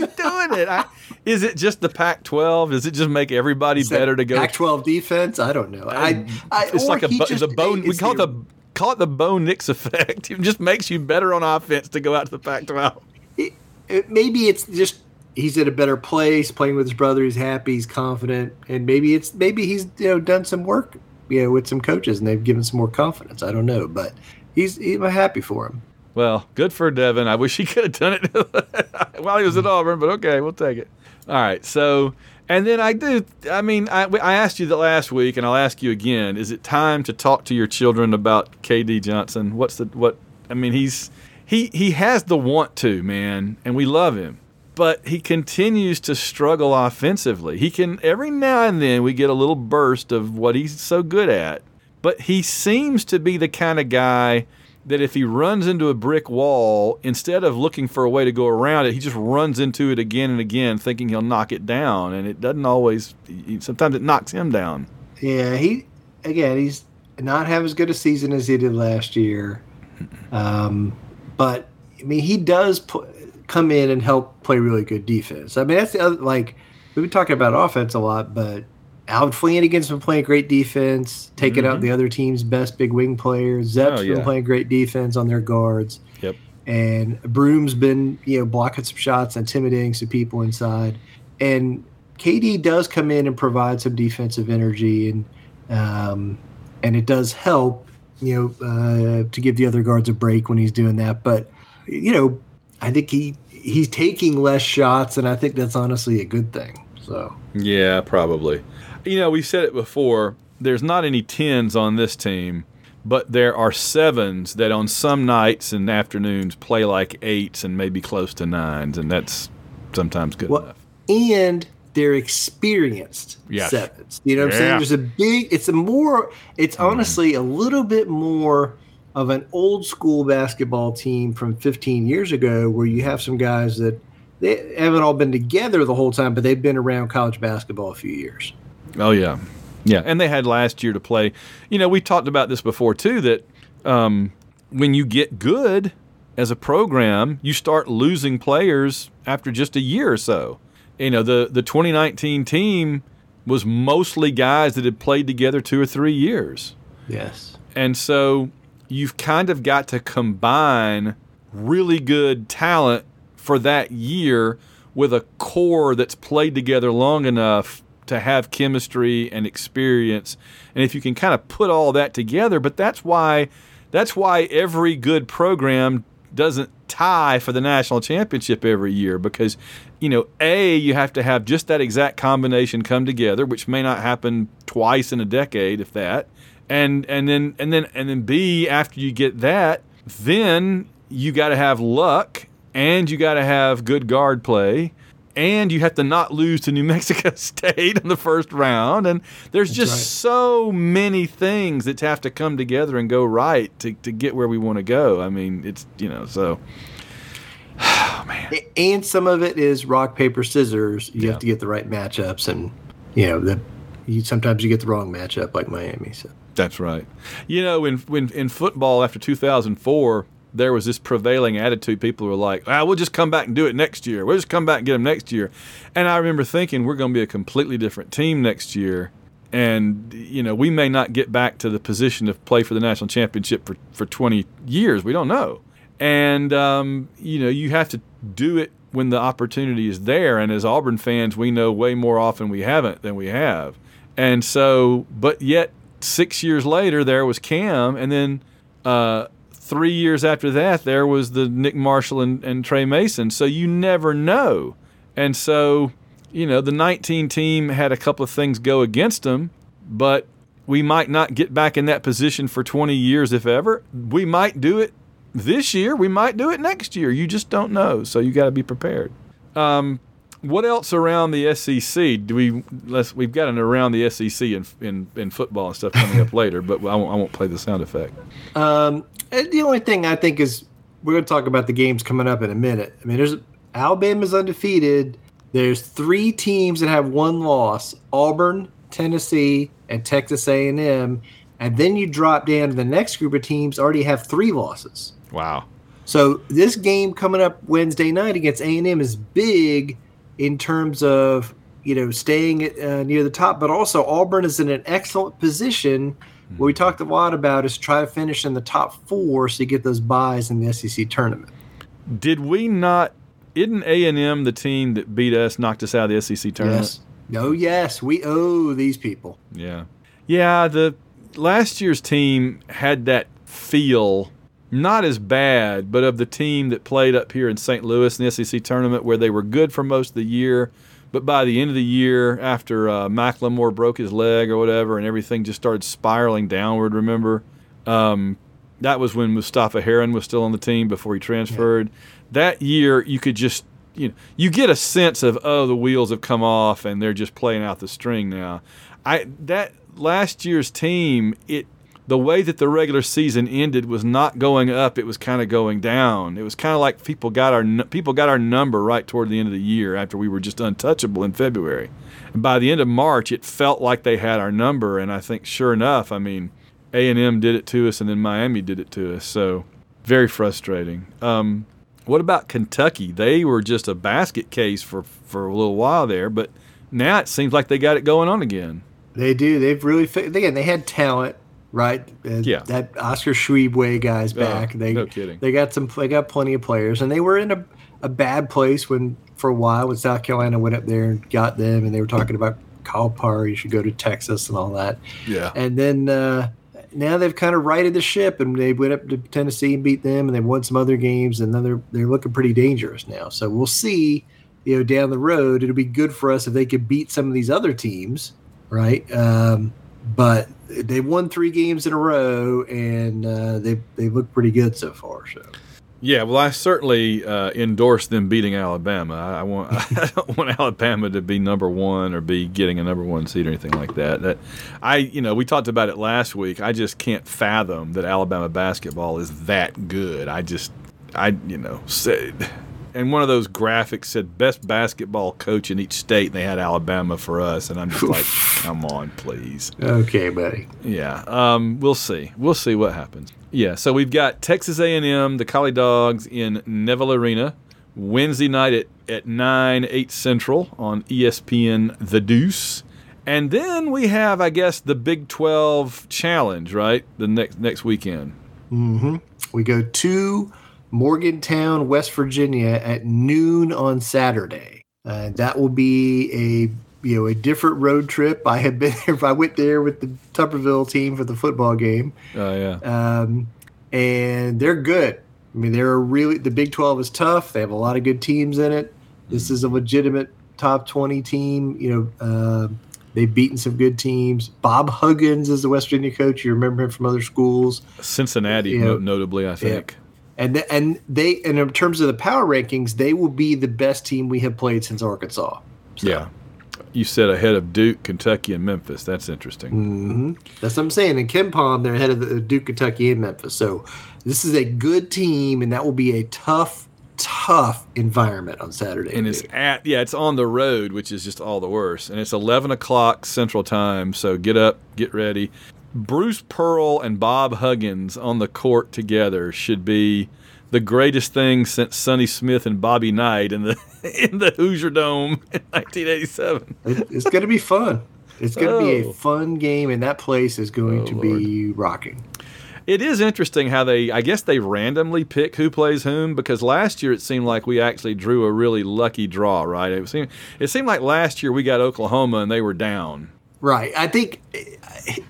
But he's doing it. I, is it just the Pac-12? Does it just make everybody Is better to go? Pac-12 defense. I don't know. I, I it's like a, bo- just- the bone. We it's call it the call it the Bo Nix effect. It just makes you better on offense to go out to the Pac-12. it- it- maybe it's just he's at a better place playing with his brother. He's happy. He's confident, and maybe it's maybe he's you know done some work you know with some coaches and they've given some more confidence. I don't know, but he's, he's I'm happy for him. Well, good for Devin. I wish he could have done it while he was at Auburn, but okay, we'll take it. All right. So, and then I do. I mean, I, I asked you that last week, and I'll ask you again. Is it time to talk to your children about KD Johnson? What's the what? I mean, he's he he has the want to man, and we love him, but he continues to struggle offensively. He can every now and then we get a little burst of what he's so good at, but he seems to be the kind of guy that if he runs into a brick wall, instead of looking for a way to go around it, he just runs into it again and again, thinking he'll knock it down, and it doesn't always. Sometimes it knocks him down. Yeah, he again he's not have as good a season as he did last year, um, but I mean he does come in and help play really good defense. I mean that's the other like we've been talking about offense a lot, but Allen Flanigan's been playing great defense, taking out the other team's best big wing players. Mm-hmm. Oh, been playing great defense on their guards, Yep. and Broome's been you know blocking some shots, intimidating some people inside, and KD does come in and provide some defensive energy, and um, and it does help, you know, uh, to give the other guards a break when he's doing that. But you know, I think he he's taking less shots, and I think that's honestly a good thing. So Yeah, probably. You know, we've said it before. There's not any tens on this team, but there are sevens that on some nights and afternoons play like eights and maybe close to nines, and that's sometimes good Well, enough. and they're experienced Yes. sevens. You know what I'm saying? There's a big. It's a more. It's mm-hmm. honestly a little bit more of an old school basketball team from 15 years ago, where you have some guys that they haven't all been together the whole time, but they've been around college basketball a few years. Oh yeah, yeah, and they had last year to play. You know, we talked about this before too. That um, when you get good as a program, you start losing players after just a year or so. You know, the the 2019 team was mostly guys that had played together two or three years, Yes. and so you've kind of got to combine really good talent for that year with a core that's played together long enough to have chemistry and experience. And if you can kind of put all that together, but that's why that's why every good program doesn't tie for the national championship every year because you know a you have to have just that exact combination come together which may not happen twice in a decade if that and and then and then and then b after you get that then you got to have luck and you got to have good guard play and you have to not lose to New Mexico State in the first round. And there's just right. so many things that have to come together and go right to, to get where we want to go. I mean, it's, you know, so. Oh, A- And some of it is rock paper scissors. You Yeah. have to get the right matchups, and you know the you sometimes you get the wrong matchup like Miami. So That's right. You know, in when in football after 2004, there was this prevailing attitude. People were like, "Ah, we'll just come back and do it next year. We'll just come back and get them next year." And I remember thinking, we're going to be a completely different team next year, and you know, we may not get back to the position of play for the national championship for for 20 years. We don't know. And um, you know, you have to do it when the opportunity is there. And as Auburn fans, we know way more often we haven't than we have. And so, but yet six years later, there was Cam, and then uh, three years after that, there was the Nick Marshall and, and Tre Mason. So you never know. And so, you know, the 19 team had a couple of things go against them, but we might not get back in that position for 20 years, if ever. We might do it this year. We might do it next year. You just don't know. So you got to be prepared. Um, what else around the SEC do we? Let's we've got an around the SEC in in, in football and stuff coming up later, but I won't, I won't play the sound effect. Um, the only thing I think is we're going to talk about the games coming up in a minute. I mean, there's Alabama's undefeated. There's three teams that have one loss: Auburn, Tennessee, and Texas A&M. And then you drop down to the next group of teams already have three losses. Wow. So this game coming up Wednesday night against A&M is big in terms of you know staying uh, near the top, but also Auburn is in an excellent position. What we talked a lot about is try to finish in the top four so you get those buys in the SEC tournament. Did we not? Isn't A and M the team that beat us, knocked us out of the SEC tournament? Yes. No, yes, we owe these people. Yeah. Yeah, the last year's team had that feel not as bad, but of the team that played up here in St. Louis in the SEC tournament where they were good for most of the year, but by the end of the year after uh, McLemore broke his leg or whatever and everything just started spiraling downward, remember? Um, that was when Mustapha Heron was still on the team before he transferred. That year you could just you know, you get a sense of oh the wheels have come off and they're just playing out the string now. I that last year's team it the way that the regular season ended was not going up it was kind of going down. It was kind of like people got our people got our number right toward the end of the year after we were just untouchable in february. And by the end of march it felt like they had our number and i think sure enough i mean a&m did it to us and then miami did it to us so very frustrating. Um, what about kentucky? They were just a basket case for, for a little while there but now it seems like they got it going on again. They do. They've really again. They had talent, right? Yeah. That Oscar Tshiebwe guy's Oh, back. they no kidding. They got some. They got plenty of players, and they were in a, a bad place when for a while when South Carolina went up there and got them, and they were talking about Calipari. You should go to Texas and all that. yeah And then uh, now they've kind of righted the ship, and they went up to Tennessee and beat them, and they won some other games, and then they're they're looking pretty dangerous now. So we'll see. You know, down the road, it'll be good for us if they could beat some of these other teams, right? Um, but they won three games in a row, and uh, they they look pretty good so far. So Yeah, well, I certainly uh, endorse them beating Alabama. I, I want I don't want Alabama to be number one or be getting a number one seed or anything like that. That I, you know, we talked about it last week. I just can't fathom that Alabama basketball is that good. I just, I, you know, said. And one of those graphics said best basketball coach in each state, and they had Alabama for us. And I'm just like, come on, please. okay, buddy. Yeah, um, we'll see. We'll see what happens. Yeah, so we've got Texas A&M, the Collie Dogs in Neville Arena, Wednesday night at, at 9, 8 Central on ESPN The Deuce. And then we have, I guess, the Big 12 Challenge, right? The next next weekend. Mm-hmm. We go to Morgantown, West Virginia at noon on Saturday. Uh, that will be a you know a different road trip. I have been there. I went there with the Tuberville team for the football game, Oh yeah. um, and they're good. I mean, they're a really the Big Twelve is tough. They have a lot of good teams in it. This is a legitimate top twenty team. You know, uh, they've beaten some good teams. Bob Huggins is the West Virginia coach. You remember him from other schools. Cincinnati, Yeah. no- notably, I think. And th- and they and in terms of the power rankings, they will be the best team we have played since Arkansas. So, Yeah. You said ahead of Duke, Kentucky, and Memphis. That's interesting. hmm That's what I'm saying. In KenPom, they're ahead of the Duke, Kentucky, and Memphis. So this is a good team, and that will be a tough, tough environment on Saturday. And it's at yeah, it's on the road, which is just all the worse. And it's eleven o'clock Central Time, so get up, get ready. Bruce Pearl and Bob Huggins on the court together should be the greatest thing since Sonny Smith and Bobby Knight in the in the Hoosier Dome in 1987. It's going to be fun. It's going to be Oh. a fun game, and that place is going Oh, to be rocking. It is interesting how they, I guess they randomly pick who plays whom because last year it seemed like we actually drew a really lucky draw, right? It seemed, it seemed like last year we got Oklahoma and they were down. Right. I think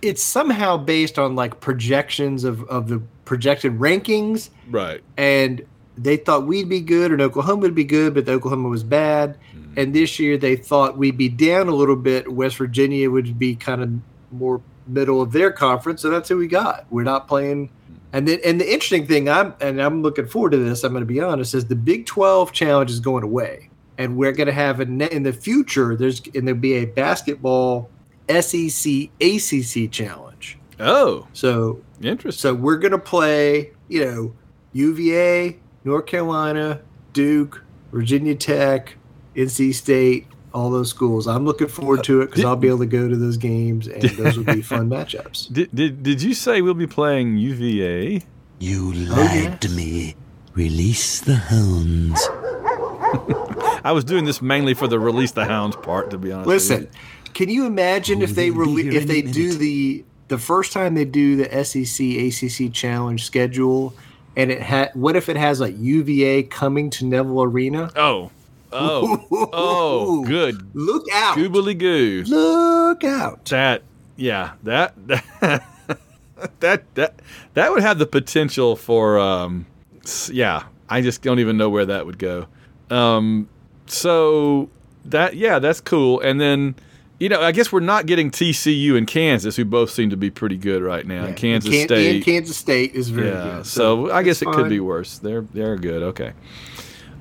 it's somehow based on like projections of, of the projected rankings. Right. and they thought we'd be good and Oklahoma would be good, but Oklahoma was bad. Hmm. And this year they thought we'd be down a little bit. West Virginia would be kind of more middle of their conference, so that's who we got. We're not playing. Hmm. And then, and the interesting thing, I'm and I'm looking forward to this. I'm going to be honest, is the Big 12 challenge is going away, and we're going to have a ne- in the future. There's and there'll be a basketball SEC ACC challenge. Oh, So interesting. so we're gonna play, you know, UVA, North Carolina, Duke, Virginia Tech, NC State, all those schools. I'm looking forward to it because uh, I'll be able to go to those games, and those will be fun matchups. Did, did, did you say we'll be playing UVA? You oh, lied yes. to me. Release the hounds. I was doing this mainly for the release the hounds part, to be honest. with Listen, can you imagine if they We'll rele- if they do minute. the the first time they do the SEC ACC challenge schedule, and it had what if it has like UVA coming to Neville Arena? you. Oh, oh, oh, good. Look out! Goobly goo. Look out! That, yeah, that, that, that, that that would have the potential for, um, yeah, I just don't even know where that would go. Um, so that, yeah, that's cool. And then, you know, I guess we're not getting TCU and Kansas, who both seem to be pretty good right now. And Kansas Can- State. and Kansas State is very yeah, good. so, I guess it it's could be worse. They're they're good. Okay.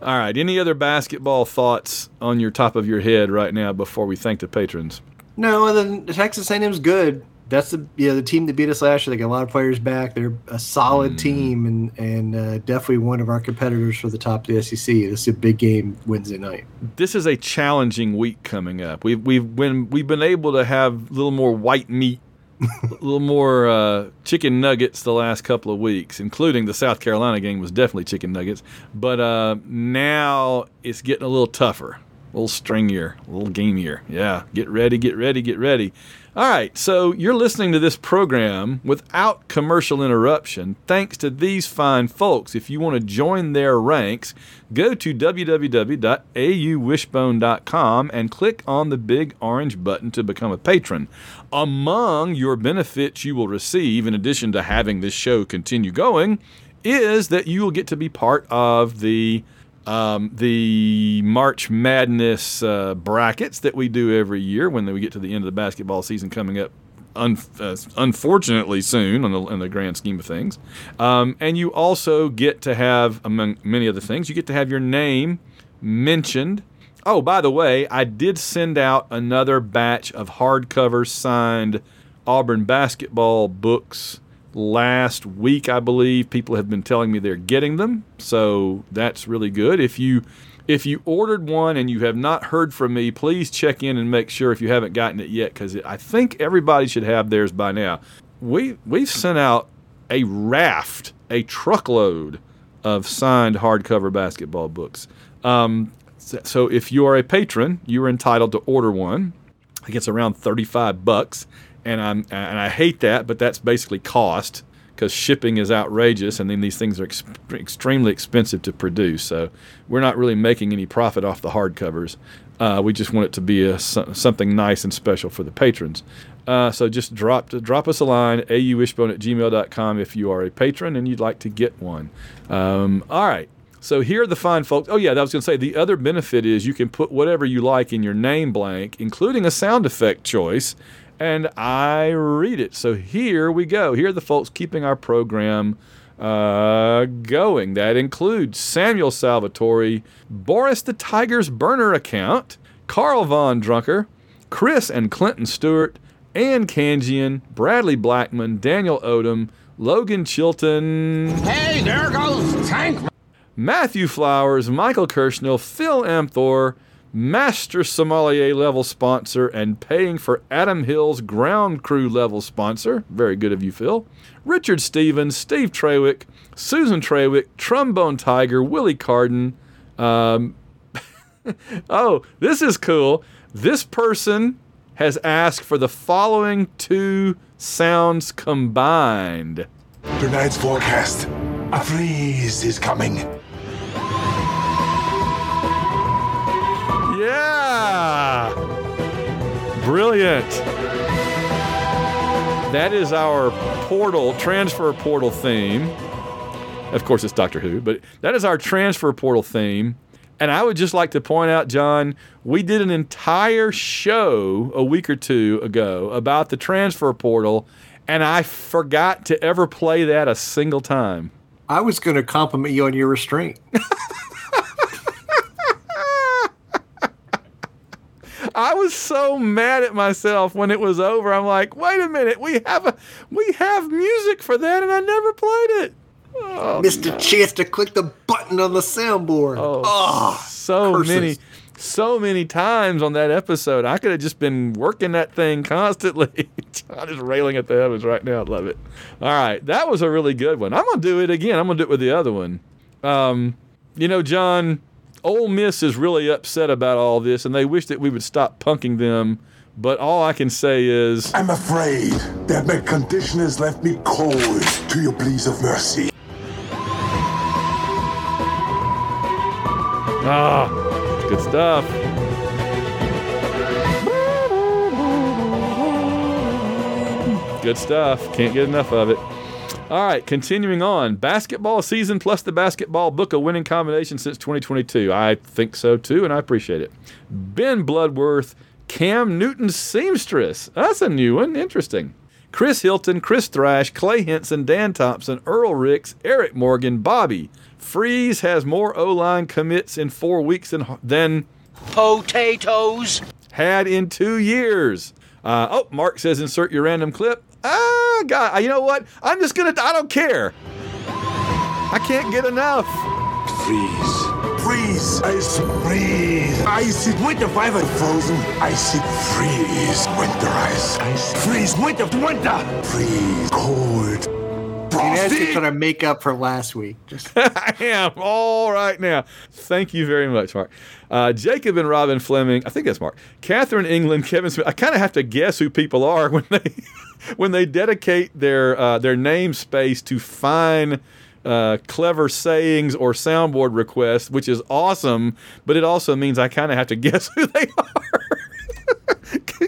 All right. Any other basketball thoughts on your top of your head right now before we thank the patrons? No, other than Texas A&M's good. That's the yeah the team that beat us last year. They got a lot of players back. They're a solid team and and uh, definitely one of our competitors for the top of the SEC. This is a big game Wednesday night. This is a challenging week coming up. We've we've when we've been able to have a little more white meat, a little more uh, chicken nuggets the last couple of weeks, including the South Carolina game was definitely chicken nuggets. But uh, now it's getting a little tougher, a little stringier, a little gamier. Yeah, get ready, get ready, get ready. All right, so you're listening to this program without commercial interruption thanks to these fine folks. If you want to join their ranks, go to www.auwishbone.com and click on the big orange button to become a patron. Among your benefits you will receive, in addition to having this show continue going, is that you will get to be part of the um, the March Madness uh, brackets that we do every year when we get to the end of the basketball season coming up. Un- uh, unfortunately, soon on the, in the grand scheme of things, um, and you also get to have, among many other things, you get to have your name mentioned. Oh, by the way, I did send out another batch of hardcover signed Auburn basketball books last week, I believe. People have been telling me they're getting them, so that's really good. If you if you ordered one and you have not heard from me, please check in and make sure if you haven't gotten it yet, because I think everybody should have theirs by now. We we've sent out a raft, a truckload of signed hardcover basketball books. Um, so- if you are a patron, you are entitled to order one. I think it's around 35 bucks, and I'm and I hate that, but that's basically cost because shipping is outrageous, and then these things are ex- extremely expensive to produce. So we're not really making any profit off the hardcovers. Uh, we just want it to be a, something nice and special for the patrons. Uh, so just drop drop us a line, auwishbone at gmail.com if you are a patron and you'd like to get one. Um, all right. So here are the fine folks. Oh, yeah, I was going to say the other benefit is you can put whatever you like in your name blank, including a sound effect choice, and I read it. So here we go. Here are the folks keeping our program uh, going. That includes Samuel Salvatore, Boris the Tiger's burner account, Carl Von Drunker, Chris and Clinton Stewart, Ann Kangian, Bradley Blackman, Daniel Odom, Logan Chilton, Hey, there goes Tank. Matthew Flowers, Michael Kirshnell, Phil Amthor, Master Sommelier level sponsor, and paying for Adam Hill's ground crew level sponsor. Very good of you, Phil. Richard Stevens, Steve Trawick, Susan Trawick, Trombone Tiger, Willie Carden. Um, oh, this is cool. This person has asked for the following two sounds combined. Tonight's forecast. A freeze is coming. Yeah! Brilliant. That is our portal, transfer portal theme. Of course, it's Doctor Who, but that is our transfer portal theme. And I would just like to point out, John, we did an entire show a week or two ago about the transfer portal, and I forgot to ever play that a single time. I was going to compliment you on your restraint. I was so mad at myself when it was over. I'm like, wait a minute, we have a we have music for that, and I never played it. Missed a chance to click the button on the soundboard. Oh, so curses. many, so many times on that episode. I could have just been working that thing constantly. John is railing at the heavens right now. I love it. All right, that was a really good one. I'm gonna do it again. I'm gonna do it with the other one. Um, you know, John, Ole Miss is really upset about all this, and they wish that we would stop punking them. But all I can say is, I'm afraid that my condition has left me cold to your pleas of mercy. ah, good stuff. Good stuff. Can't get enough of it. All right, continuing on. Basketball season plus the basketball book a winning combination since 2022. I think so too, and I appreciate it. Ben Bloodworth, Cam Newton seamstress. That's a new one. Interesting. Chris Hilton, Chris Thrash, Clay Henson, Dan Thompson, Earl Ricks, Eric Morgan, Bobby. Freeze has more O line commits in four weeks than, than Potatoes. had in two years. Uh, oh, Mark says insert your random clip. Ah, God, you know what? I'm just gonna. I don't care. I can't get enough. Freeze. Freeze. Ice. Freeze. Icy. Winter five frozen. Icy. Freeze. Winter ice. Ice. Freeze. Winter. Winter. Freeze. Cold. And that's Frosty. to try to make up for last week. Just I am all right now. Thank you very much, Mark. Uh, Jacob and Robin Fleming. I think that's Mark. Catherine England, Kevin Smith. I kind of have to guess who people are when they when they dedicate their uh, their namespace to fine. Uh, clever sayings or soundboard requests, which is awesome, but it also means I kind of have to guess who they are.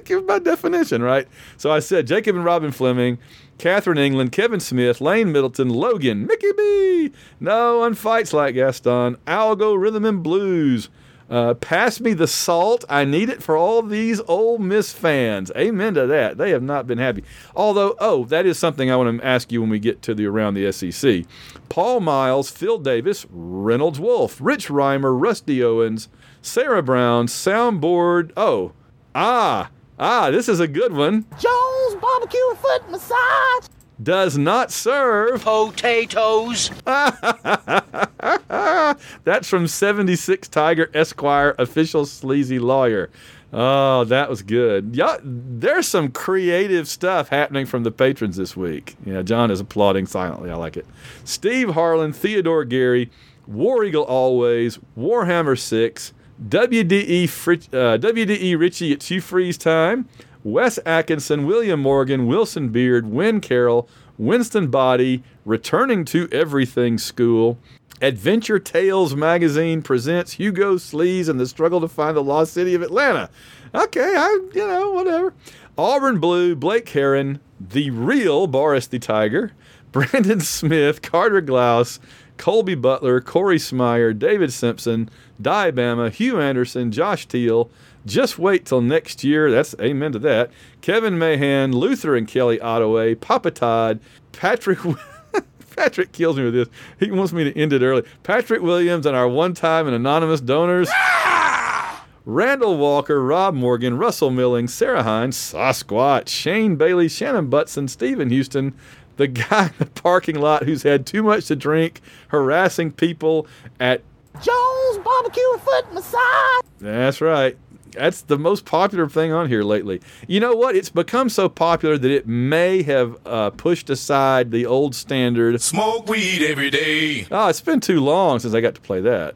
Give my definition, right? So I said Jacob and Robin Fleming, Catherine England, Kevin Smith, Lane Middleton, Logan, Mickey B. No one fights like Gaston. Algo Rhythm and Blues. Uh, pass me the salt. I need it for all these Ole Miss fans. Amen to that. They have not been happy. Although, oh, that is something I want to ask you when we get to the around the SEC. Paul Miles, Phil Davis, Reynolds Wolf, Rich Reimer, Rusty Owens, Sarah Brown, Soundboard. Oh, ah, ah, this is a good one. Jones barbecue foot massage. Does not serve. Potatoes. That's from 76 Tiger Esquire, official sleazy lawyer. Oh, that was good. Yeah, there's some creative stuff happening from the patrons this week. Yeah, John is applauding silently. I like it. Steve Harlan, Theodore Gary, War Eagle Always, Warhammer 6, WDE, Fritz, uh, WDE Richie at Chief Freeze Time, Wes Atkinson, William Morgan, Wilson Beard, Win Carroll, Winston Body, returning to Everything School. Adventure Tales magazine presents Hugo Sleaze and the struggle to find the lost city of Atlanta. Okay, I, you know, whatever. Auburn Blue, Blake Heron, the real Boris the Tiger, Brandon Smith, Carter Glaus, Colby Butler, Corey Smyer, David Simpson, Diabama, Hugh Anderson, Josh Teal. Just wait till next year. That's amen to that. Kevin Mahan, Luther and Kelly Ottaway, Papa Todd, Patrick. Patrick kills me with this. He wants me to end it early. Patrick Williams and our one-time and anonymous donors. Randall Walker, Rob Morgan, Russell Milling, Sarah Hines, Sasquatch, Shane Bailey, Shannon Butson, Stephen Houston, the guy in the parking lot who's had too much to drink, harassing people at Jones Barbecue Foot Massage. That's right. That's the most popular thing on here lately. You know what? It's become so popular that it may have uh, pushed aside the old standard. Smoke weed every day. Oh, it's been too long since I got to play that.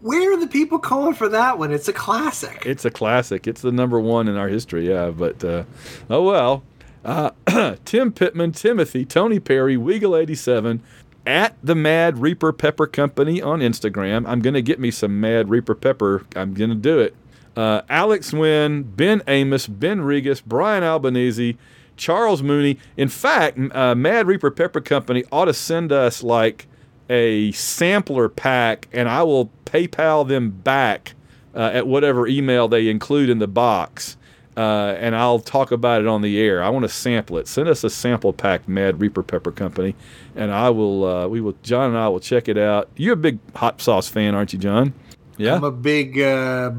Where are the people calling for that one? It's a classic. It's a classic. It's the number one in our history. Yeah, but uh, oh well. Uh, Tim Pittman, Timothy, Tony Perry, Weagle87, at the Mad Reaper Pepper Company on Instagram. I'm gonna get me some Mad Reaper Pepper. I'm gonna do it. Uh, Alex Wynn, Ben Amos, Ben Regas, Brian Albanese, Charles Mooney. In fact, uh, Mad Reaper Pepper Company ought to send us like a sampler pack, and I will PayPal them back uh, at whatever email they include in the box. Uh, and I'll talk about it on the air. I want to sample it. Send us a sample pack, Mad Reaper Pepper Company, and I will. Uh, we will. John and I will check it out. You're a big hot sauce fan, aren't you, John? Yeah. I'm a big uh,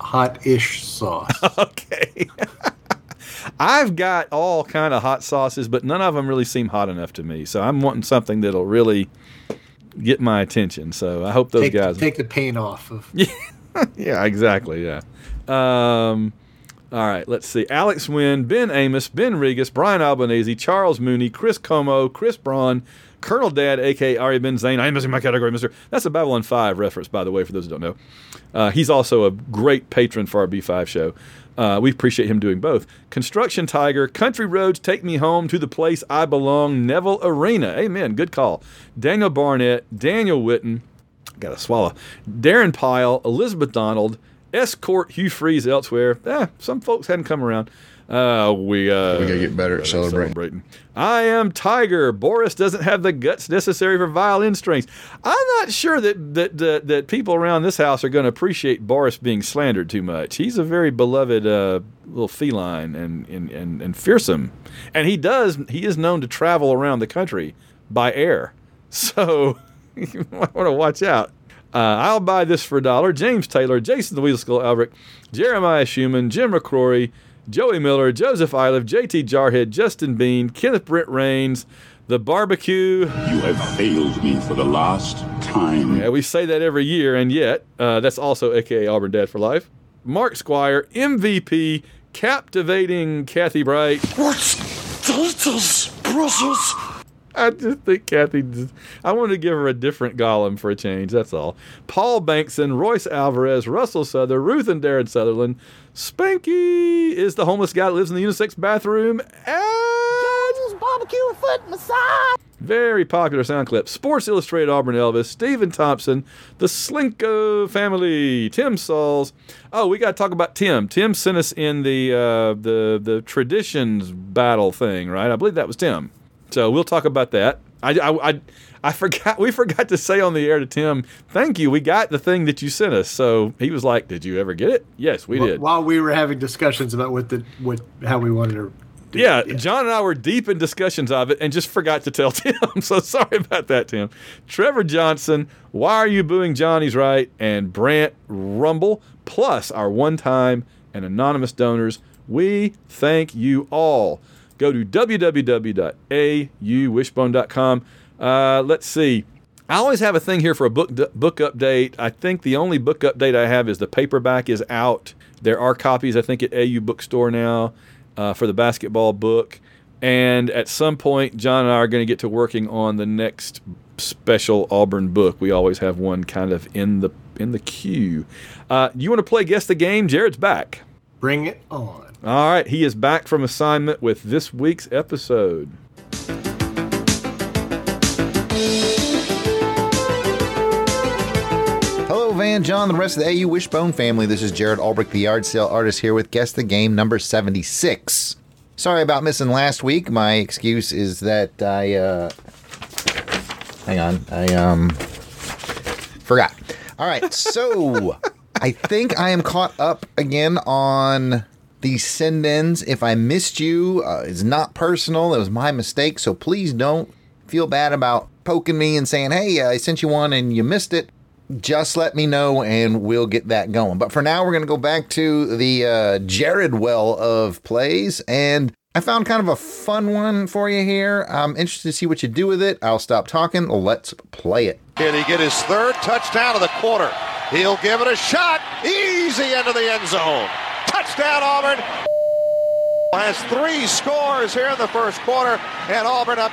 hot-ish sauce. okay. I've got all kind of hot sauces, but none of them really seem hot enough to me. So I'm wanting something that'll really get my attention. So I hope those take, guys. take the paint off of. yeah, exactly. Yeah. Um, all right, let's see. Alex Wynn, Ben Amos, Ben Regas, Brian Albanese, Charles Mooney, Chris Como, Chris Braun, Colonel Dad, aka Ari Ben Zane. I'm missing my category, Mister. That's a Babylon 5 reference, by the way, for those who don't know. Uh, he's also a great patron for our B5 show. Uh, we appreciate him doing both. Construction Tiger, Country Roads, Take Me Home to the Place I Belong, Neville Arena. Amen. Good call. Daniel Barnett, Daniel Witten, got to swallow. Darren Pyle, Elizabeth Donald, Escort Hugh Freeze elsewhere. Eh, some folks hadn't come around. Uh, we uh, We gotta get better at celebrating. I am Tiger. Boris doesn't have the guts necessary for violin strings. I'm not sure that that that, that people around this house are going to appreciate Boris being slandered too much. He's a very beloved uh, little feline and, and and and fearsome, and he does he is known to travel around the country by air. So you might want to watch out. Uh, I'll buy this for a dollar. James Taylor, Jason the Wheel Skull Albrecht, Jeremiah Schumann, Jim McCrory, Joey Miller, Joseph Iliff, JT Jarhead, Justin Bean, Kenneth Brent Rains, The Barbecue. You have failed me for the last time. Yeah, we say that every year, and yet uh, that's also AKA Auburn Dad for Life. Mark Squire, MVP, captivating Kathy Bright. What's this, precious? I just think Kathy. Just, I wanted to give her a different Gollum for a change. That's all. Paul Bankson, Royce Alvarez, Russell Souther, Ruth and Darren Sutherland. Spanky is the homeless guy that lives in the unisex bathroom. And Jones Barbecue and Foot Massage. very popular sound clip. Sports Illustrated Auburn Elvis, Stephen Thompson, the Slinko family, Tim Sauls. Oh, we got to talk about Tim. Tim sent us in the uh, the the traditions battle thing, right? I believe that was Tim. So we'll talk about that. I, I, I, I forgot. We forgot to say on the air to Tim, "Thank you. We got the thing that you sent us." So he was like, "Did you ever get it?" Yes, we Wh- did. While we were having discussions about what the what how we wanted to. do Yeah, it. John and I were deep in discussions of it and just forgot to tell Tim. So sorry about that, Tim. Trevor Johnson, why are you booing Johnny's right? And Brant Rumble, plus our one time and anonymous donors. We thank you all. Go to www.auwishbone.com. Uh, let's see. I always have a thing here for a book book update. I think the only book update I have is the paperback is out. There are copies, I think, at AU Bookstore now uh, for the basketball book. And at some point, John and I are going to get to working on the next special Auburn book. We always have one kind of in the in the queue. Uh, you want to play guess the game? Jared's back. Bring it on. All right, he is back from assignment with this week's episode. Hello, Van, John, the rest of the AU Wishbone family. This is Jared Albrecht, the yard sale artist, here with Guess the Game number 76. Sorry about missing last week. My excuse is that I, uh, hang on, I, um, forgot. All right, so I think I am caught up again on the send ins. If I missed you, uh, it's not personal. It was my mistake, so please don't feel bad about poking me and saying, hey, I sent you one and you missed it just let me know and we'll get that going. But for now, we're going to go back to the uh, Jared well of plays. And I found kind of a fun one for you here. I'm interested to see what you do with it. I'll stop talking. Let's play it. Can he get his third touchdown of the quarter? He'll give it a shot. Easy into the end zone. Touchdown, Auburn. Has three scores here in the first quarter, and Auburn up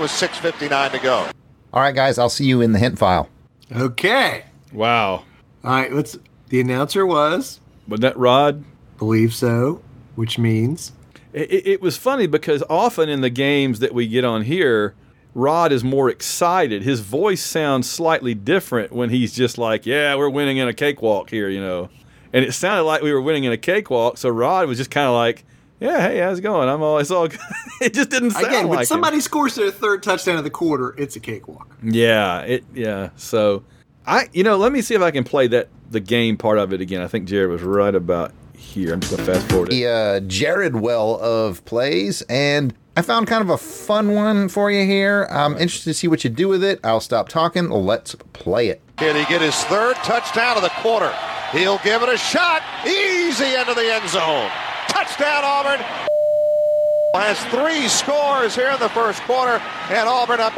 with 6.59 to go. All right, guys, I'll see you in the hint file. Okay. Wow. All right. Let's. The announcer was. Was that Rod? Believe so. Which means. It, it, it was funny because often in the games that we get on here, Rod is more excited. His voice sounds slightly different when he's just like, "Yeah, we're winning in a cakewalk here," you know. And it sounded like we were winning in a cakewalk. So Rod was just kind of like, "Yeah, hey, how's it going? I'm all it's all good." it just didn't sound Again, when like somebody him. scores their third touchdown of the quarter, it's a cakewalk. Yeah, it yeah. So I you know, let me see if I can play that the game part of it again. I think Jared was right about here. I'm just gonna fast forward it. The uh, Jared well of plays. And I found kind of a fun one for you here. I'm interested to see what you do with it. I'll stop talking. Let's play it. Did he get his third touchdown of the quarter? He'll give it a shot. Easy into the end zone. Touchdown, Auburn. Has three scores here in the first quarter, and Auburn up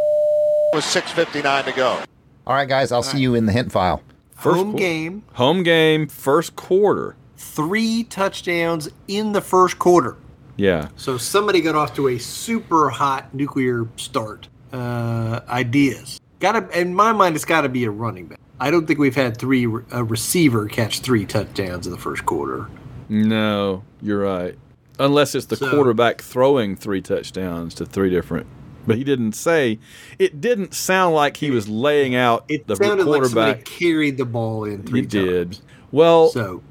with 6.59 to go. All right, guys, I'll see you in the hint file. Home qu- game, Home game, first quarter. three touchdowns in the first quarter. Yeah. So somebody got off to a super hot nuclear start. Uh, ideas. Got to in my mind, it's got to be a running back. I don't think we've had three a receiver catch three touchdowns in the first quarter. No, you're right. Unless it's the So- quarterback throwing three touchdowns to three different. But he didn't say. It didn't sound like he was laying out It the sounded like somebody carried the ball in three he did. Well, So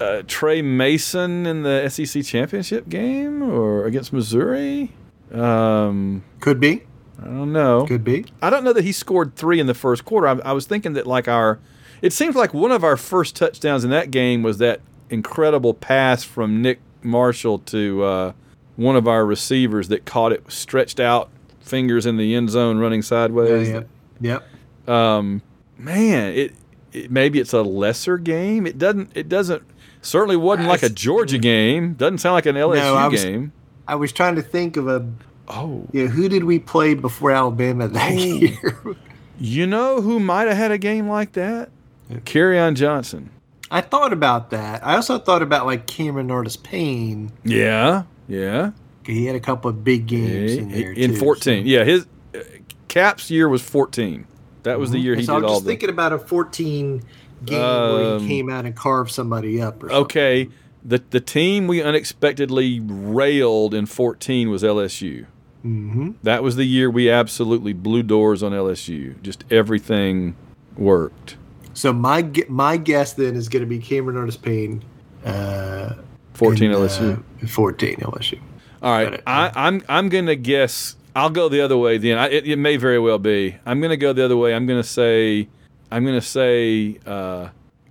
uh, Tre Mason in the SEC championship game or against Missouri. Um, could be, I don't know. could be. I don't know that he scored three in the first quarter. I, I was thinking that like our, it seems like one of our first touchdowns in that game was that incredible pass from Nick Marshall to uh, one of our receivers that caught it stretched out, fingers in the end zone, running Yeah, sideways. yep, yep. Um, man, it, it maybe it's a lesser game. It doesn't. It doesn't. Certainly wasn't like a Georgia game. Doesn't sound like an LSU No, I was- game. I was trying to think of a. Oh, Yeah, who did we play before Alabama that year? you know who might have had a game like that? on Johnson. I thought about that. I also thought about like Cameron Artis Payne. Yeah, yeah. He had a couple of big games in there in too, 14. Yeah, his uh, Cap's year was 14. That was the year he so I did was all just the. thinking about a 14 game where Um, he came out and carved somebody up. Or something. Okay, the the team we unexpectedly railed in 14 was LSU. Mm-hmm. That was the year we absolutely blew doors on LSU. Just everything worked. So my my guess then is going to be Cameron Artis Payne. Uh, 14 in, LSU. Uh, 14 LSU. All right, I, I'm I'm gonna guess. I'll go the other way. Then I, it, it may very well be. I'm gonna go the other way. I'm gonna say. I'm gonna say. Uh,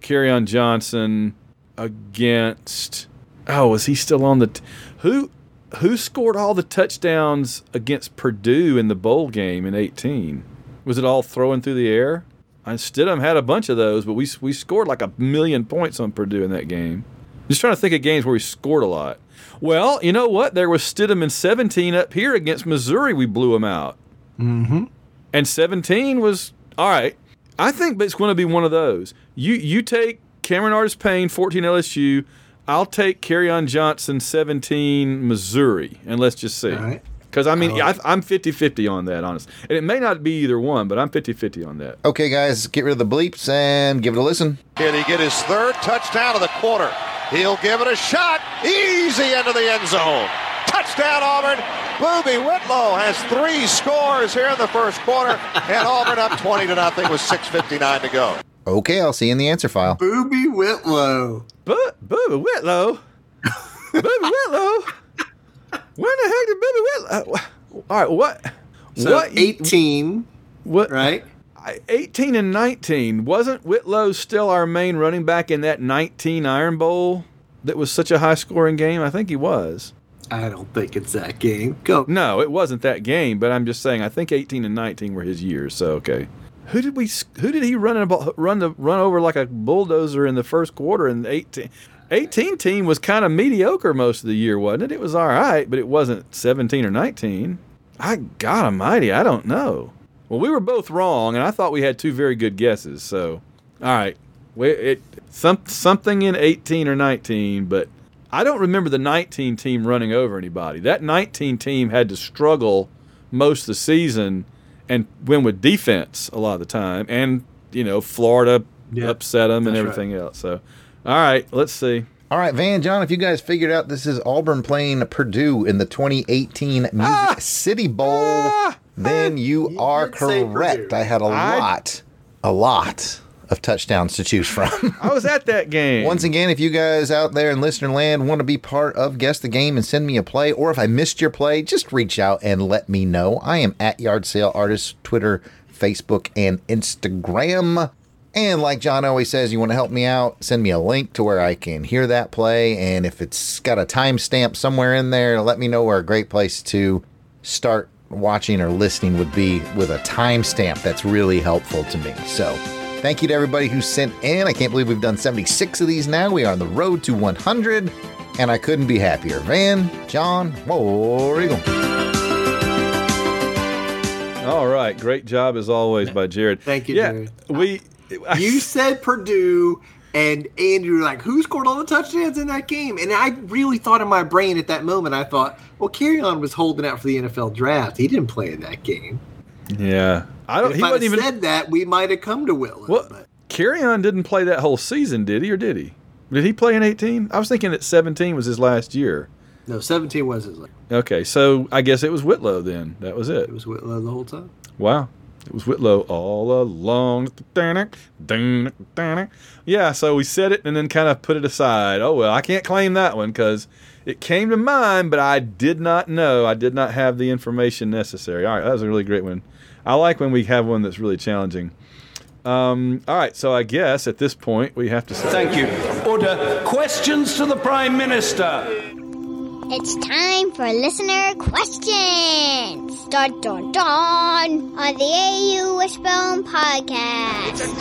on Johnson against. Oh, is he still on the? T- who who scored all the touchdowns against Purdue in the bowl game in 18? Was it all throwing through the air? I Stidham had a bunch of those, but we we scored like a million points on Purdue in that game. Just trying to think of games where we scored a lot. Well, you know what? There was Stidham in 17 up here against Missouri. We blew him out. Mm-hmm. And 17 was all right. I think it's going to be one of those. You you take Cameron Artis Payne, 14 LSU. I'll take on Johnson, 17 Missouri, and let's just see. All right. Because I mean, I like I, I'm 50 50 on that, honestly. And it may not be either one, but I'm 50 50 on that. Okay, guys, get rid of the bleeps and give it a listen. Can he get his third touchdown of the quarter? He'll give it a shot. Easy into the end zone. Touchdown, Auburn. Boobee Whitlow has three scores here in the first quarter, and Auburn up 20 to nothing with 6.59 to go. Okay, I'll see you in the answer file. Boobee Whitlow. But Boobee Whitlow. Boobee Whitlow. When the heck did Boobee Whitlow? Uh, all right, what? So what? 18. What? Right? 18 and 19. Wasn't Whitlow still our main running back in that 19 Iron Bowl that was such a high scoring game? I think he was. I don't think it's that game. Go. No, it wasn't that game, but I'm just saying I think 18 and 19 were his years. So okay. Who did we who did he run about, run the run over like a bulldozer in the first quarter in 18 18 team was kind of mediocre most of the year, wasn't it? It was all right, but it wasn't 17 or 19. I God almighty, I don't know. Well, we were both wrong, and I thought we had two very good guesses. So, all right, we, it some something in 18 or 19, but I don't remember the 19 team running over anybody. That 19 team had to struggle most of the season and win with defense a lot of the time, and you know Florida Yep, upset them and that's everything else. So, all right, let's see. All right, Van John, if you guys figured out this is Auburn playing Purdue in the 2018 Music Ah! City Bowl, then you are correct. I had a I- lot, a lot of touchdowns to choose from. I was at that game. Once again, if you guys out there in listener land want to be part of Guess the Game and send me a play, or if I missed your play, just reach out and let me know. I am at Yard Sale Artist, Twitter, Facebook, and Instagram. And like John always says, you want to help me out, send me a link to where I can hear that play. And if it's got a timestamp somewhere in there, let me know where a great place to start watching or listening would be with a timestamp. That's really helpful to me. So thank you to everybody who sent in. I can't believe we've done 76 of these now. We are on the road to 100, and I couldn't be happier. Van, John, War Eagle. All right, great job as always by Jared. Thank you, yeah, Jared. we. You said Purdue, and and you were like, who scored all the touchdowns in that game? And I really thought in my brain at that moment, I thought, well, on was holding out for the NFL draft. He didn't play in that game. Yeah, I don't. If He I wasn't even. said that, we might have come to Whitlow. Well, but Carry didn't play that whole season, did he, or did he? Did he play in 18? I was thinking that 17 was his last year. no, 17 was his. Like, Okay, so I guess it was Whitlow then. That was it. it was Whitlow the whole time. Wow. It was Whitlow all along. Yeah, so we said it and then kind of put it aside. Oh, well, I can't claim that one because it came to mind, but I did not know. I did not have the information necessary. All right, that was a really great one. I like when we have one that's really challenging. Um, all right, so I guess at this point we have to say. Thank you. Order. Questions to the Prime Minister. It's time for listener questions. Dun dun dun on the AU Wishbone podcast.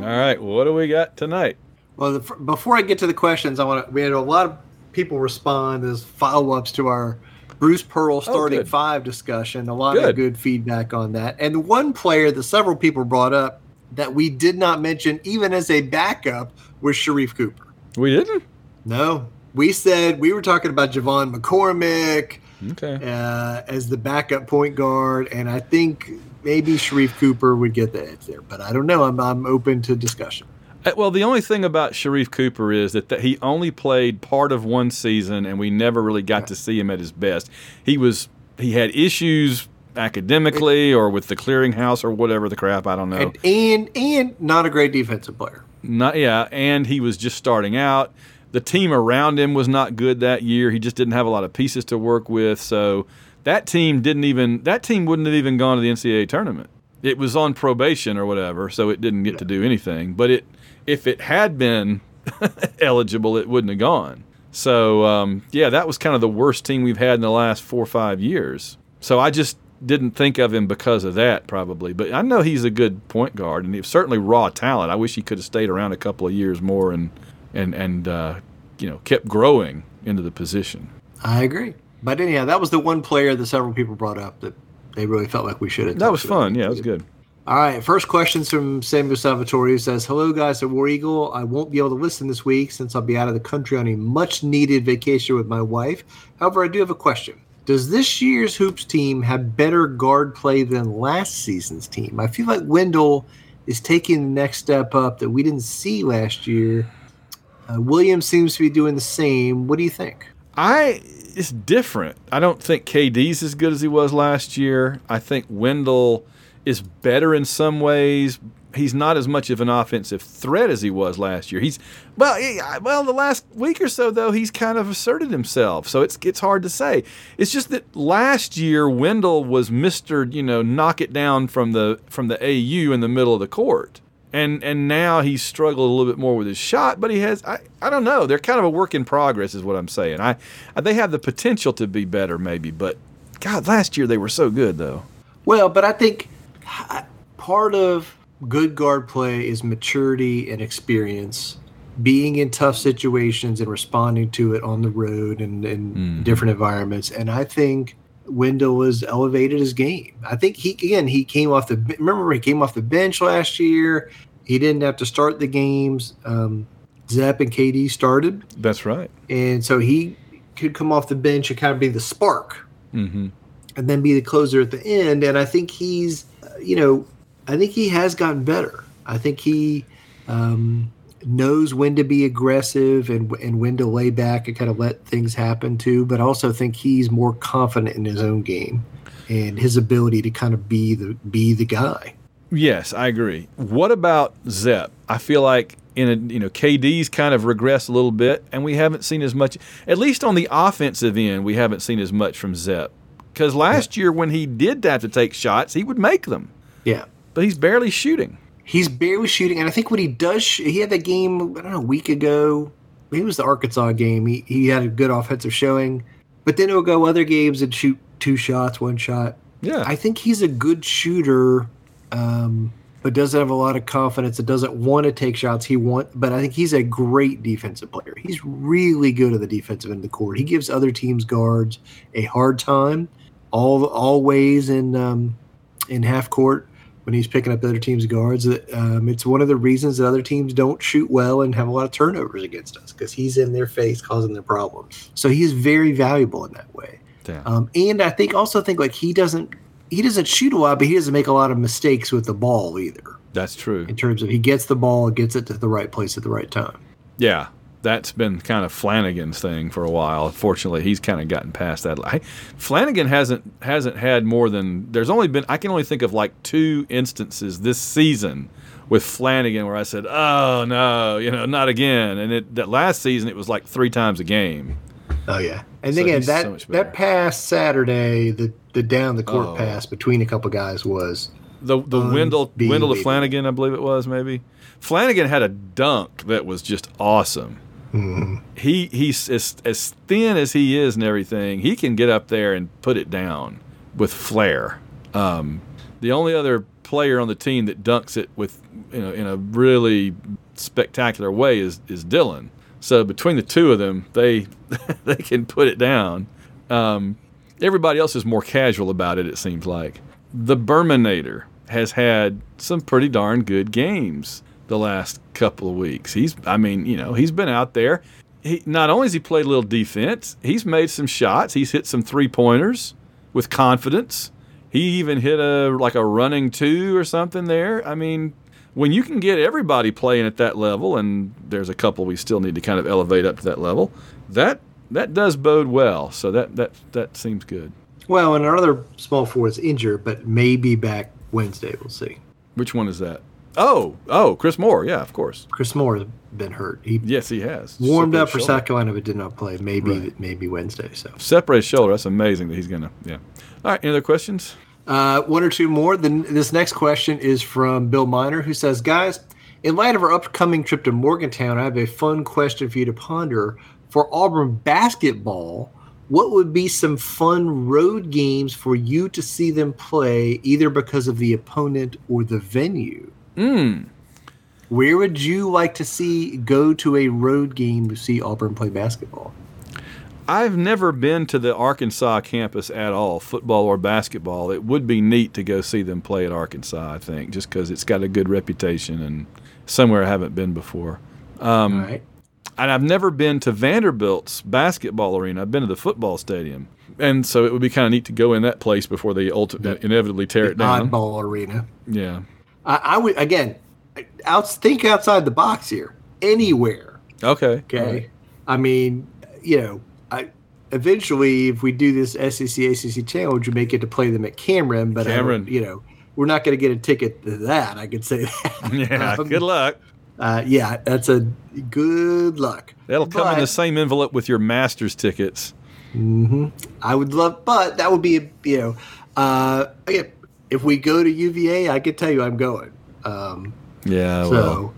All right, what do we got tonight? Well, the, before I get to the questions, I want to. We had a lot of people respond as follow ups to our Bruce Pearl oh, starting good. five discussion. A lot Good. of good feedback on that. And the one player that several people brought up that we did not mention, even as a backup, was Sharife Cooper. We didn't? No, we said we were talking about J'Von McCormick Okay. uh, as the backup point guard, and I think maybe Sharife Cooper would get the edge there, but I don't know. I'm, I'm open to discussion. Uh, Well, the only thing about Sharife Cooper is that, he only played part of one season, and we never really got to see him at his best. He was he had issues academically or with the clearinghouse or whatever the crap. I don't know. And, and and not a great defensive player. Not yeah, and he was just starting out. The team around him was not good that year. He just didn't have a lot of pieces to work with. So that team didn't even that team wouldn't have even gone to the NCAA tournament. It was on probation or whatever, so it didn't get to do anything. But it if it had been eligible, it wouldn't have gone. So um, yeah, that was kind of the worst team we've had in the last four or five years. So I just didn't think of him because of that, probably. But I know he's a good point guard, and he's certainly raw talent. I wish he could have stayed around a couple of years more and and and uh, you know kept growing into the position. I agree. But anyhow, that was the one player that several people brought up that they really felt like we should have. That was fun. Yeah, it was good. All right, first question's from Samuel Salvatore who says, Hello guys at War Eagle. I won't be able to listen this week since I'll be out of the country on a much needed vacation with my wife. However, I do have a question. Does this year's Hoops team have better guard play than last season's team? I feel like Wendell is taking the next step up that we didn't see last year. Uh, Williams seems to be doing the same. What do you think? I it's different. I don't think KD's as good as he was last year. I think Wendell is better in some ways. he's not as much of an offensive threat as he was last year. He's well, he, well, the last week or so though, he's kind of asserted himself. So it's it's hard to say. It's just that last year Wendell was Mister, you know, knock it down from the from the AU in the middle of the court. And and now he's struggled a little bit more with his shot, but he has I, I don't know. They're kind of a work in progress, is what I'm saying. I, I they have the potential to be better, maybe, but God, last year they were so good though. Well, but I think part of good guard play is maturity and experience, being in tough situations and responding to it on the road and in Mm-hmm. different environments. And I think Wendell has elevated his game. I think he again he came off the remember he came off the bench last year. He didn't have to start the games. Um, Zep and KD started, That's right. and so he could come off the bench and kind of be the spark Mm-hmm. and then be the closer at the end. And I think he's, you know, I think he has gotten better. I think he um, knows when to be aggressive and and when to lay back and kind of let things happen too. But I also think he's more confident in his own game and his ability to kind of be the be the guy. Yes, I agree. What about Zep? I feel like in a you know KD's kind of regressed a little bit, and we haven't seen as much. At least on the offensive end, we haven't seen as much from Zep. Because last year, when he did have to take shots, he would make them, Yeah. but he's barely shooting. He's barely shooting, and I think when he does, he had that game I don't know a week ago. Maybe it was the Arkansas game. He he had a good offensive showing, but then he'll go other games and shoot two shots, one shot. Yeah, I think he's a good shooter, um, but doesn't have a lot of confidence. and doesn't want to take shots. He want, but I think he's a great defensive player. He's really good at the defensive end of the court. He gives other teams guards a hard time, all always in um, in half court when he's picking up other teams' guards. Um, it's one of the reasons that other teams don't shoot well and have a lot of turnovers against us because he's in their face causing their problems. So he is very valuable in that way. Um, and I think also think like he doesn't he doesn't shoot a lot, but he doesn't make a lot of mistakes with the ball either. That's true. In terms of he gets the ball, gets it to the right place at the right time. Yeah, that's been kind of Flanigan's thing for a while. Fortunately, he's kind of gotten past that. I, Flanigan hasn't hasn't had more than there's only been I can only think of like two instances this season with Flanigan where I said, "Oh no, you know, not again." And it, that last season it was like three times a game. Oh yeah, and So again he's so that that pass Saturday, the the down the court Oh. pass between a couple guys was The the Wendell Wendell to Flanigan, I believe it was maybe. Flanigan had a dunk that was just awesome. He he's as as thin as he is and everything. He can get up there and put it down with flair. Um, the only other player on the team that dunks it with you know in a really spectacular way is is Dylan. So between the two of them, they they can put it down. Um, everybody else is more casual about it. It seems like the Broominator has had some pretty darn good games the last couple of weeks. He's, I mean, you know, he's been out there. He not only has he played a little defense, he's made some shots. He's hit some three pointers with confidence. He even hit a like a running two or something there. I mean, when you can get everybody playing at that level, and there's a couple we still need to kind of elevate up to that level, that that does bode well. So that that that seems good. well, and another small forward's injured, but maybe back Wednesday. We'll see. Which one is that? Oh, oh, Chris Moore. Yeah, of course. Chris Moore has been hurt. He Yes, he has. warmed Separated up for shoulder. South Carolina, but did not play. Maybe Right. maybe Wednesday. So Separated shoulder. That's amazing that he's gonna. Yeah. All right. Any other questions? Uh, one or two more. Then this next question is from Bill Miner, who says, "Guys, in light of our upcoming trip to Morgantown, I have a fun question for you to ponder. For Auburn basketball, what would be some fun road games for you to see them play, either because of the opponent or the venue? Mm. Where would you like to see go to a road game to see Auburn play basketball? I've never been to the Arkansas campus at all, football or basketball. It would be neat to go see them play at Arkansas. I think just because it's got a good reputation and somewhere I haven't been before. Um, All right. And I've never been to Vanderbilt's basketball arena. I've been to the football stadium, and so it would be kind of neat to go in that place before they ulti- inevitably tear it down. Oddball arena. Yeah. I, I would again out think outside the box here. Anywhere. Okay. Okay. I mean, you know, I eventually if we do this SEC ACC challenge, we may get to play them at Cameron, but Cameron. you know, we're not going to get a ticket to that. I could say that. Yeah, Um, good luck. Uh, yeah, that's a good luck. That'll come in the same envelope with your Masters tickets. hmm I would love, but that would be, you know, uh, again, if we go to UVA, I could tell you I'm going. Um, Yeah, so, well,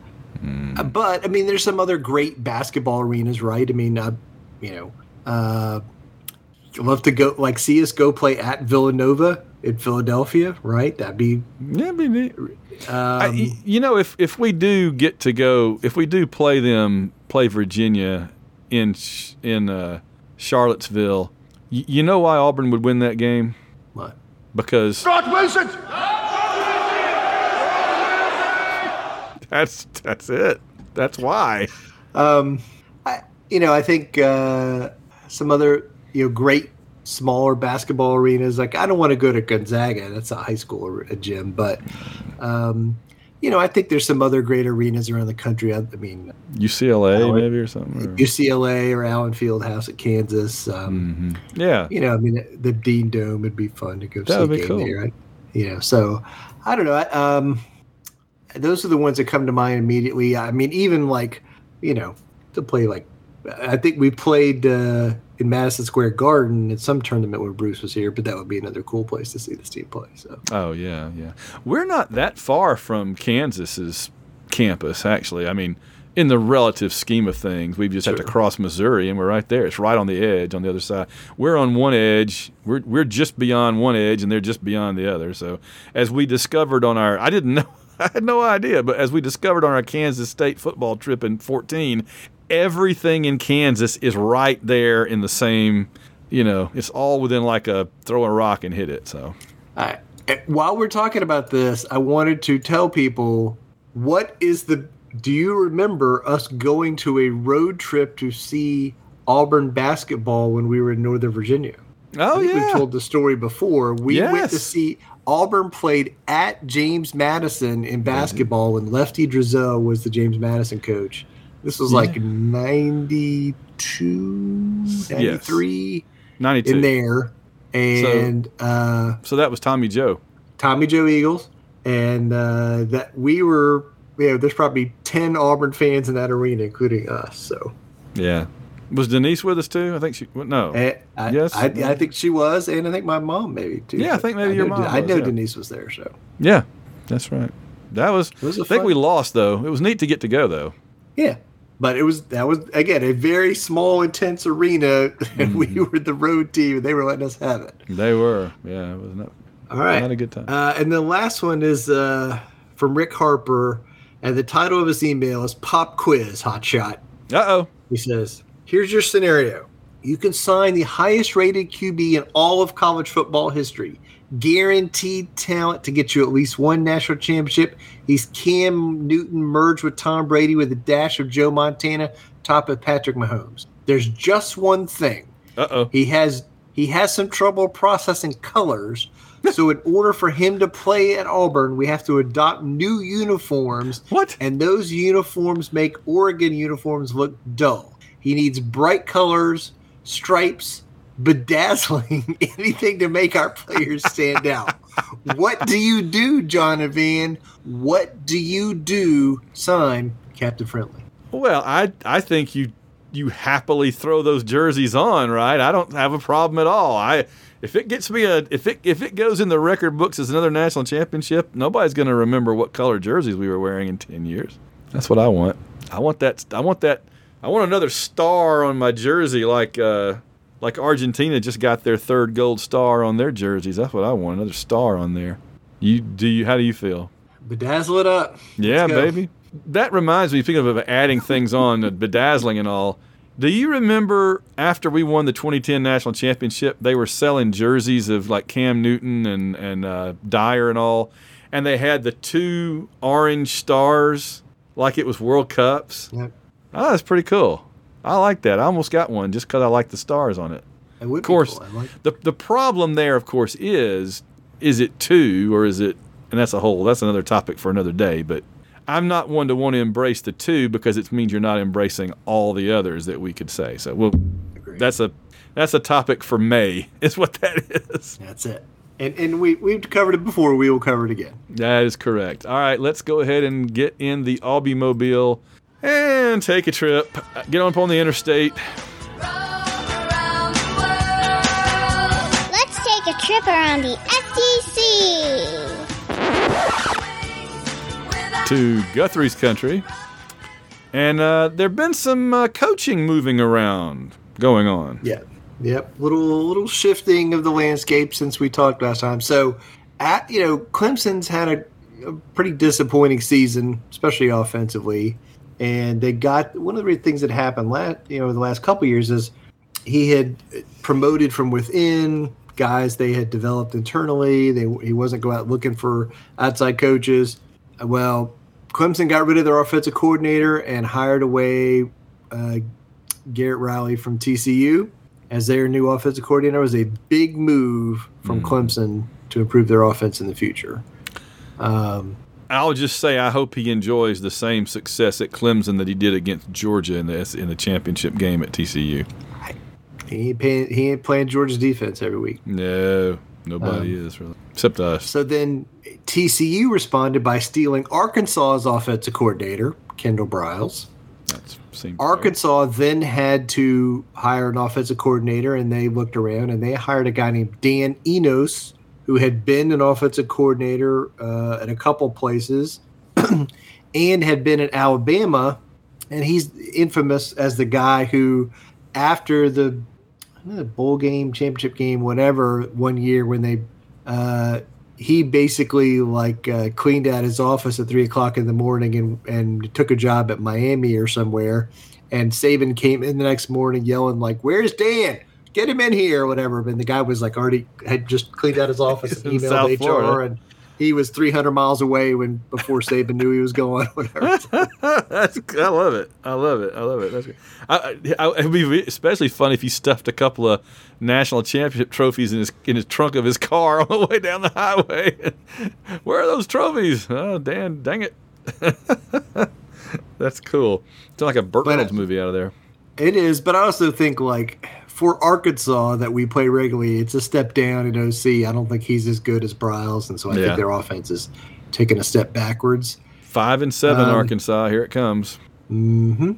uh, but I mean, there's some other great basketball arenas, right? I mean, uh, you know, uh, love to go, like, see us go play at Villanova in Philadelphia, right? That'd be, yeah, be neat. Um, y- you know, if if we do get to go, if we do play them, play Virginia in in uh, Charlottesville, y- you know why Auburn would win that game? What? Because Scott Wilson! that's that's it. That's why. Um, I, you know, I think uh, some other you know great smaller basketball arenas. Like I don't want to go to Gonzaga. That's a high school ar- a gym, but um, you know, I think there's some other great arenas around the country. I, I mean, UCLA Allen- maybe or something. or- UCLA or Allen Fieldhouse at Kansas. Um, Yeah. You know, I mean, the Dean Dome would be fun to go That see would a be game cool. there. Right? You know, so I don't know. I, um, those are the ones that come to mind immediately. I mean, even like you know, to play like I think we played uh, in Madison Square Garden at some tournament where Bruce was here, but that would be another cool place to see this team play. So Oh yeah, yeah. We're not that far from Kansas's campus, actually. I mean, in the relative scheme of things, we just have to cross Missouri, and we're right there. It's right on the edge, on the other side. We're on one edge. We're we're just beyond one edge, and they're just beyond the other. So, as we discovered on our, I didn't know. I had no idea, but as we discovered on our Kansas State football trip in 14, everything in Kansas is right there in the same, you know, it's all within like a throw a rock and hit it. So, I, eh, while we're talking about this, I wanted to tell people what is the. Do you remember us going to a road trip to see Auburn basketball when we were in Northern Virginia? Oh yeah. we've told the story before. We went to see Auburn played at James Madison in basketball when Lefty Driesell was the James Madison coach. This was like 92, 93 92. in there. And uh, So that was Tommy Joe. Tommy Joe Eagles, and uh, that we were. You know, there's probably ten Auburn fans in that arena, including us. So, Yeah. Was Denise with us too? I think she. No. Eh, I, yes. I, I think she was, and I think my mom maybe too. Yeah, I think maybe your know mom I was, know yeah. Denise was there. So, yeah. That's right. That was. was I think fun- we lost though. It was neat to get to go though. yeah, but it was that was again a very small, intense arena, and we Mm-hmm. were the road team. and They were letting us have it. They were. Yeah. It was not. All right. Not a good time. Uh, and the last one is uh, from Rick Harper, and the title of his email is "Pop Quiz Hot Shot." Uh oh. He says, "Here's your scenario: You can sign the highest-rated QB in all of college football history, guaranteed talent to get you at least one national championship. He's Cam Newton merged with Tom Brady with a dash of Joe Montana, top of Patrick Mahomes. There's just one thing: Uh oh. he has he has some trouble processing colors. so in order for him to play at Auburn, we have to adopt new uniforms. What? And those uniforms make Oregon uniforms look dull. He needs bright colors, stripes, bedazzling, anything to make our players stand out. what do you do, Jonathan? What do you do? Sign Captain Friendly. Well, I I think you you happily throw those jerseys on, right? I don't have a problem at all. I if it gets me a if it if it goes in the record books as another national championship, nobody's going to remember what color jerseys we were wearing in 10 years. That's what I want. I want that I want that I want another star on my jersey like uh like Argentina just got their third gold star on their jerseys. That's what I want, another star on there. You do you how do you feel? Bedazzle it up. Yeah, baby. That reminds me, speaking of adding things on, bedazzling and all. Do you remember after we won the 2010 national championship, they were selling jerseys of like Cam Newton and and uh, Dyer and all, and they had the two orange stars like it was World Cups. Yep. Oh, that's pretty cool. I like that. I almost got one just because I like the stars on it. It Of course, cool. Like the the problem there, of course, is is it two or is it? And that's a whole that's another topic for another day. But I'm not one to want to embrace the two because it means you're not embracing all the others that we could say. So well, that's a that's a topic for May. Is what that is. That's it. And and we we've covered it before. We will cover it again. That is correct. All right, let's go ahead and get in the Albie Mobile and take a trip. Get on up on the interstate. Let's take a trip around the SEC. to Guthrie's country. And uh, there have been some uh, coaching moving around going on. Yeah. Yep. Little little shifting of the landscape since we talked last time. So, at you know, Clemson's had a, a pretty disappointing season, especially offensively. And they got one of the things that happened last you know the last couple years is he had promoted from within guys they had developed internally. They he wasn't go out looking for outside coaches. Well, Clemson got rid of their offensive coordinator and hired away uh, Garrett Riley from TCU as their new offensive coordinator. It was a big move from Clemson to improve their offense in the future. Um, I'll just say I hope he enjoys the same success at Clemson that he did against Georgia in the in the championship game at TCU. he ain't paying, he ain't playing Georgia's defense every week. No, nobody Um, is really, except us. So then TCU responded by stealing Arkansas's offensive coordinator, Kendall Briles. That's seems Arkansas then had to hire an offensive coordinator, and they looked around and they hired a guy named Dan Enos, who had been an offensive coordinator uh, at a couple places and had been at Alabama. And he's infamous as the guy who, after the, I bowl game, championship game, whatever, one year when they, uh, he basically like uh, cleaned out his office at three o'clock in the morning and, and took a job at Miami or somewhere. And Saban came in the next morning yelling like, "Where's Dan? Get him in here!" or whatever. And the guy was like already had just cleaned out his office and emailed HR, Florida. and he was 300 miles away when before Saban knew he was going. Whatever. That's, I love it. I love it. I love it. That's good. I, I, it'd be especially fun if he stuffed a couple of national championship trophies in his in his trunk of his car on the way down the highway. Where are those trophies? Oh, Dan, dang it. That's cool. It's like a Burt Reynolds movie out of there. It is, but I also think like for Arkansas that we play regularly, it's a step down in OC. I don't think he's as good as Briles, and so I Yeah. think their offense is taking a step backwards. Five and seven, Um, Arkansas. Here it comes. hmm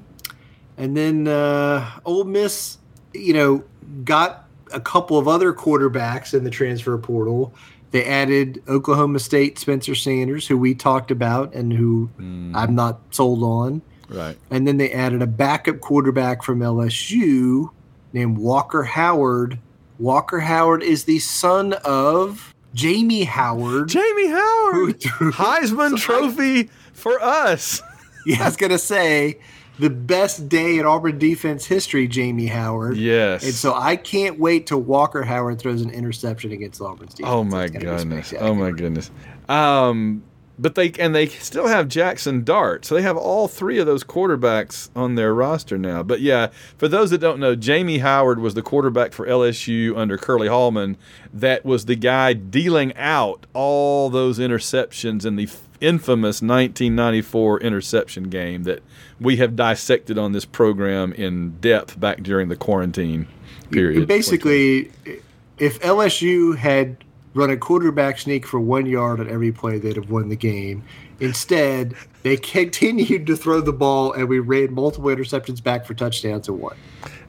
And then uh, Ole Miss, you know, got a couple of other quarterbacks in the transfer portal. They added Oklahoma State Spencer Sanders, who we talked about and who I'm not sold on. Right. And then they added a backup quarterback from LSU named Walker Howard. Walker Howard is the son of Jamie Howard. Jamie Howard, Heisman Trophy for us. Yeah, I was gonna say the best day in Auburn defense history, Jamie Howard. Yes. And so I can't wait till Walker Howard throws an interception against Auburn's defense. Oh my goodness! Oh my goodness! Um, but they and they still have Jaxson Dart, so they have all three of those quarterbacks on their roster now. But yeah, for those that don't know, Jamie Howard was the quarterback for LSU under Curley Hallman. That was the guy dealing out all those interceptions in the infamous 1994 interception game that we have dissected on this program in depth back during the quarantine period. Basically, if LSU had run a quarterback sneak for one yard on every play, they'd have won the game. Instead, they continued to throw the ball, and we ran multiple interceptions back for touchdowns and won.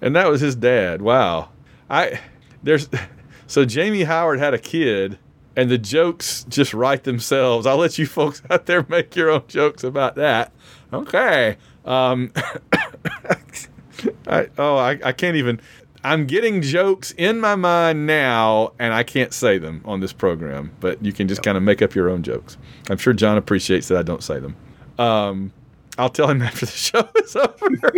and that was his dad. Wow. I there's so Jamie Howard had a kid and the jokes just write themselves. I'll let you folks out there make your own jokes about that. Okay. Um I oh I, I can't even I'm getting jokes in my mind now and I can't say them on this program, but you can just kind of make up your own jokes. I'm sure John appreciates that I don't say them. Um I'll tell him after the show is over.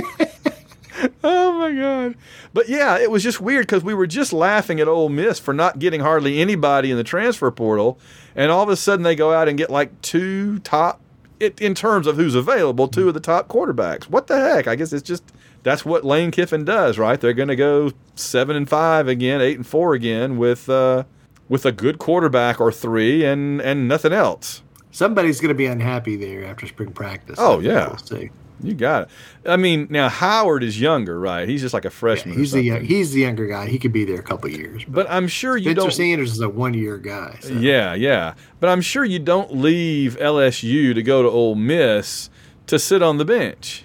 oh my god! But yeah, it was just weird because we were just laughing at Ole Miss for not getting hardly anybody in the transfer portal, and all of a sudden they go out and get like two top, it, in terms of who's available, two of the top quarterbacks. What the heck? I guess it's just that's what Lane Kiffin does, right? They're going to go seven and five again, eight and four again with uh, with a good quarterback or three, and and nothing else. Somebody's going to be unhappy there after spring practice. Oh, yeah. we'll see. You got it. I mean, now Howard is younger, right? He's just like a freshman. He's the he's the younger guy. He could be there a couple years. But I'm sure you Spencer don't. Sanders is a one year guy. so- Yeah, yeah. But I'm sure you don't leave LSU to go to Ole Miss to sit on the bench,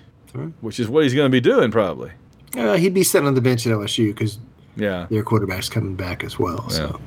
which is what he's going to be doing probably. Uh, he'd be sitting on the bench at LSU because Yeah. their quarterback's coming back as well. So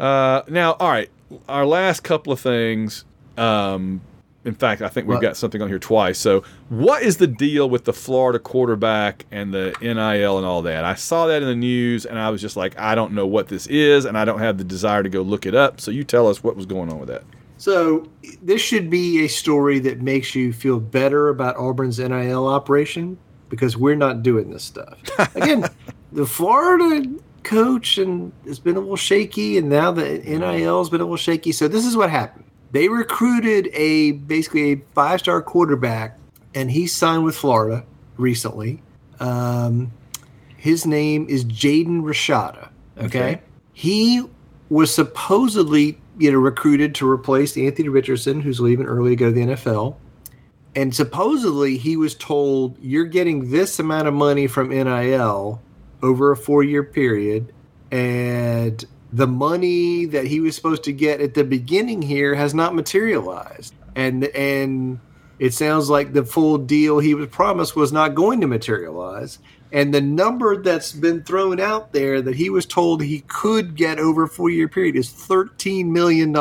Uh, now, all right, our last couple of things. Um, in fact, I think we've What? got something on here twice. So, what is the deal with the Florida quarterback and the NIL and all that? I saw that in the news, and I was just like, I don't know what this is, and I don't have the desire to go look it up. So, you tell us what was going on with that. So this should be a story that makes you feel better about Auburn's NIL operation because we're not doing this stuff. Again, the Florida coach and it's been a little shaky, and now the NIL has been a little shaky. So this is what happened. They recruited a basically a five star quarterback, and he signed with Florida recently. Um, his name is Jaden Rashada. Okay? Okay. he was supposedly you know recruited to replace Anthony Richardson, who's leaving early to go to the NFL. And supposedly he was told you're getting this amount of money from NIL over a four year period, and the money that he was supposed to get at the beginning here has not materialized. And and it sounds like the full deal he was promised was not going to materialize. And the number that's been thrown out there that he was told he could get over a four year period is $13 million.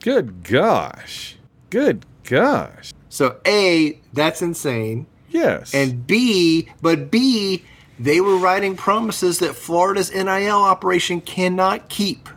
Good gosh. Good gosh. So, A, that's insane. Yes. And B, but B, they were writing promises that Florida's NIL operation cannot keep.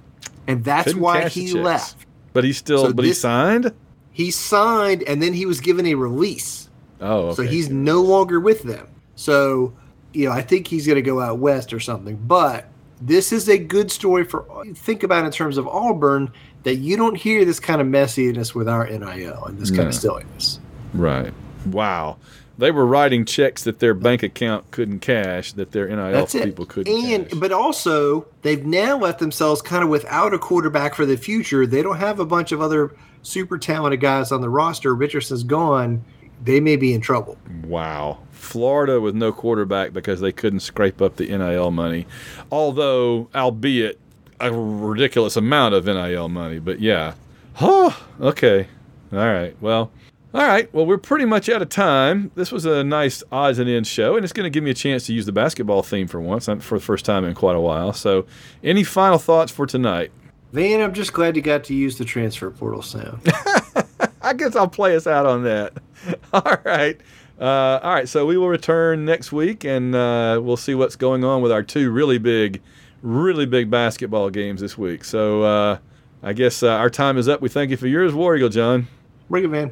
And that's Couldn't why he left. But he still, So but he signed. He signed and then he was given a release. Oh, okay. So he's no longer with them. So, you know, I think he's going to go out west or something. But this is a good story for think about in terms of Auburn that you don't hear this kind of messiness with our NIL and this kind No. of silliness. Right. Wow. They were writing checks that their bank account couldn't cash, that their NIL That's it. people couldn't and cash. but also they've now left themselves kind of without a quarterback for the future. They don't have a bunch of other super talented guys on the roster. Richardson's gone. They may be in trouble. Wow. Florida with no quarterback because they couldn't scrape up the NIL money. Although, albeit a ridiculous amount of NIL money. But yeah. Huh. Okay. All right. Well, all right. Well, we're pretty much out of time. This was a nice odds and ends show, and it's going to give me a chance to use the basketball theme for once, um, for the first time in quite a while. So, any final thoughts for tonight? Van, I'm just glad you got to use the transfer portal sound. I guess I'll play us out on that. All right. Uh, all right. So we will return next week and uh, we'll see what's going on with our two really big, really big basketball games this week. So uh, I guess uh, our time is up. We thank you for yours, War Eagle John. Bring it, Van.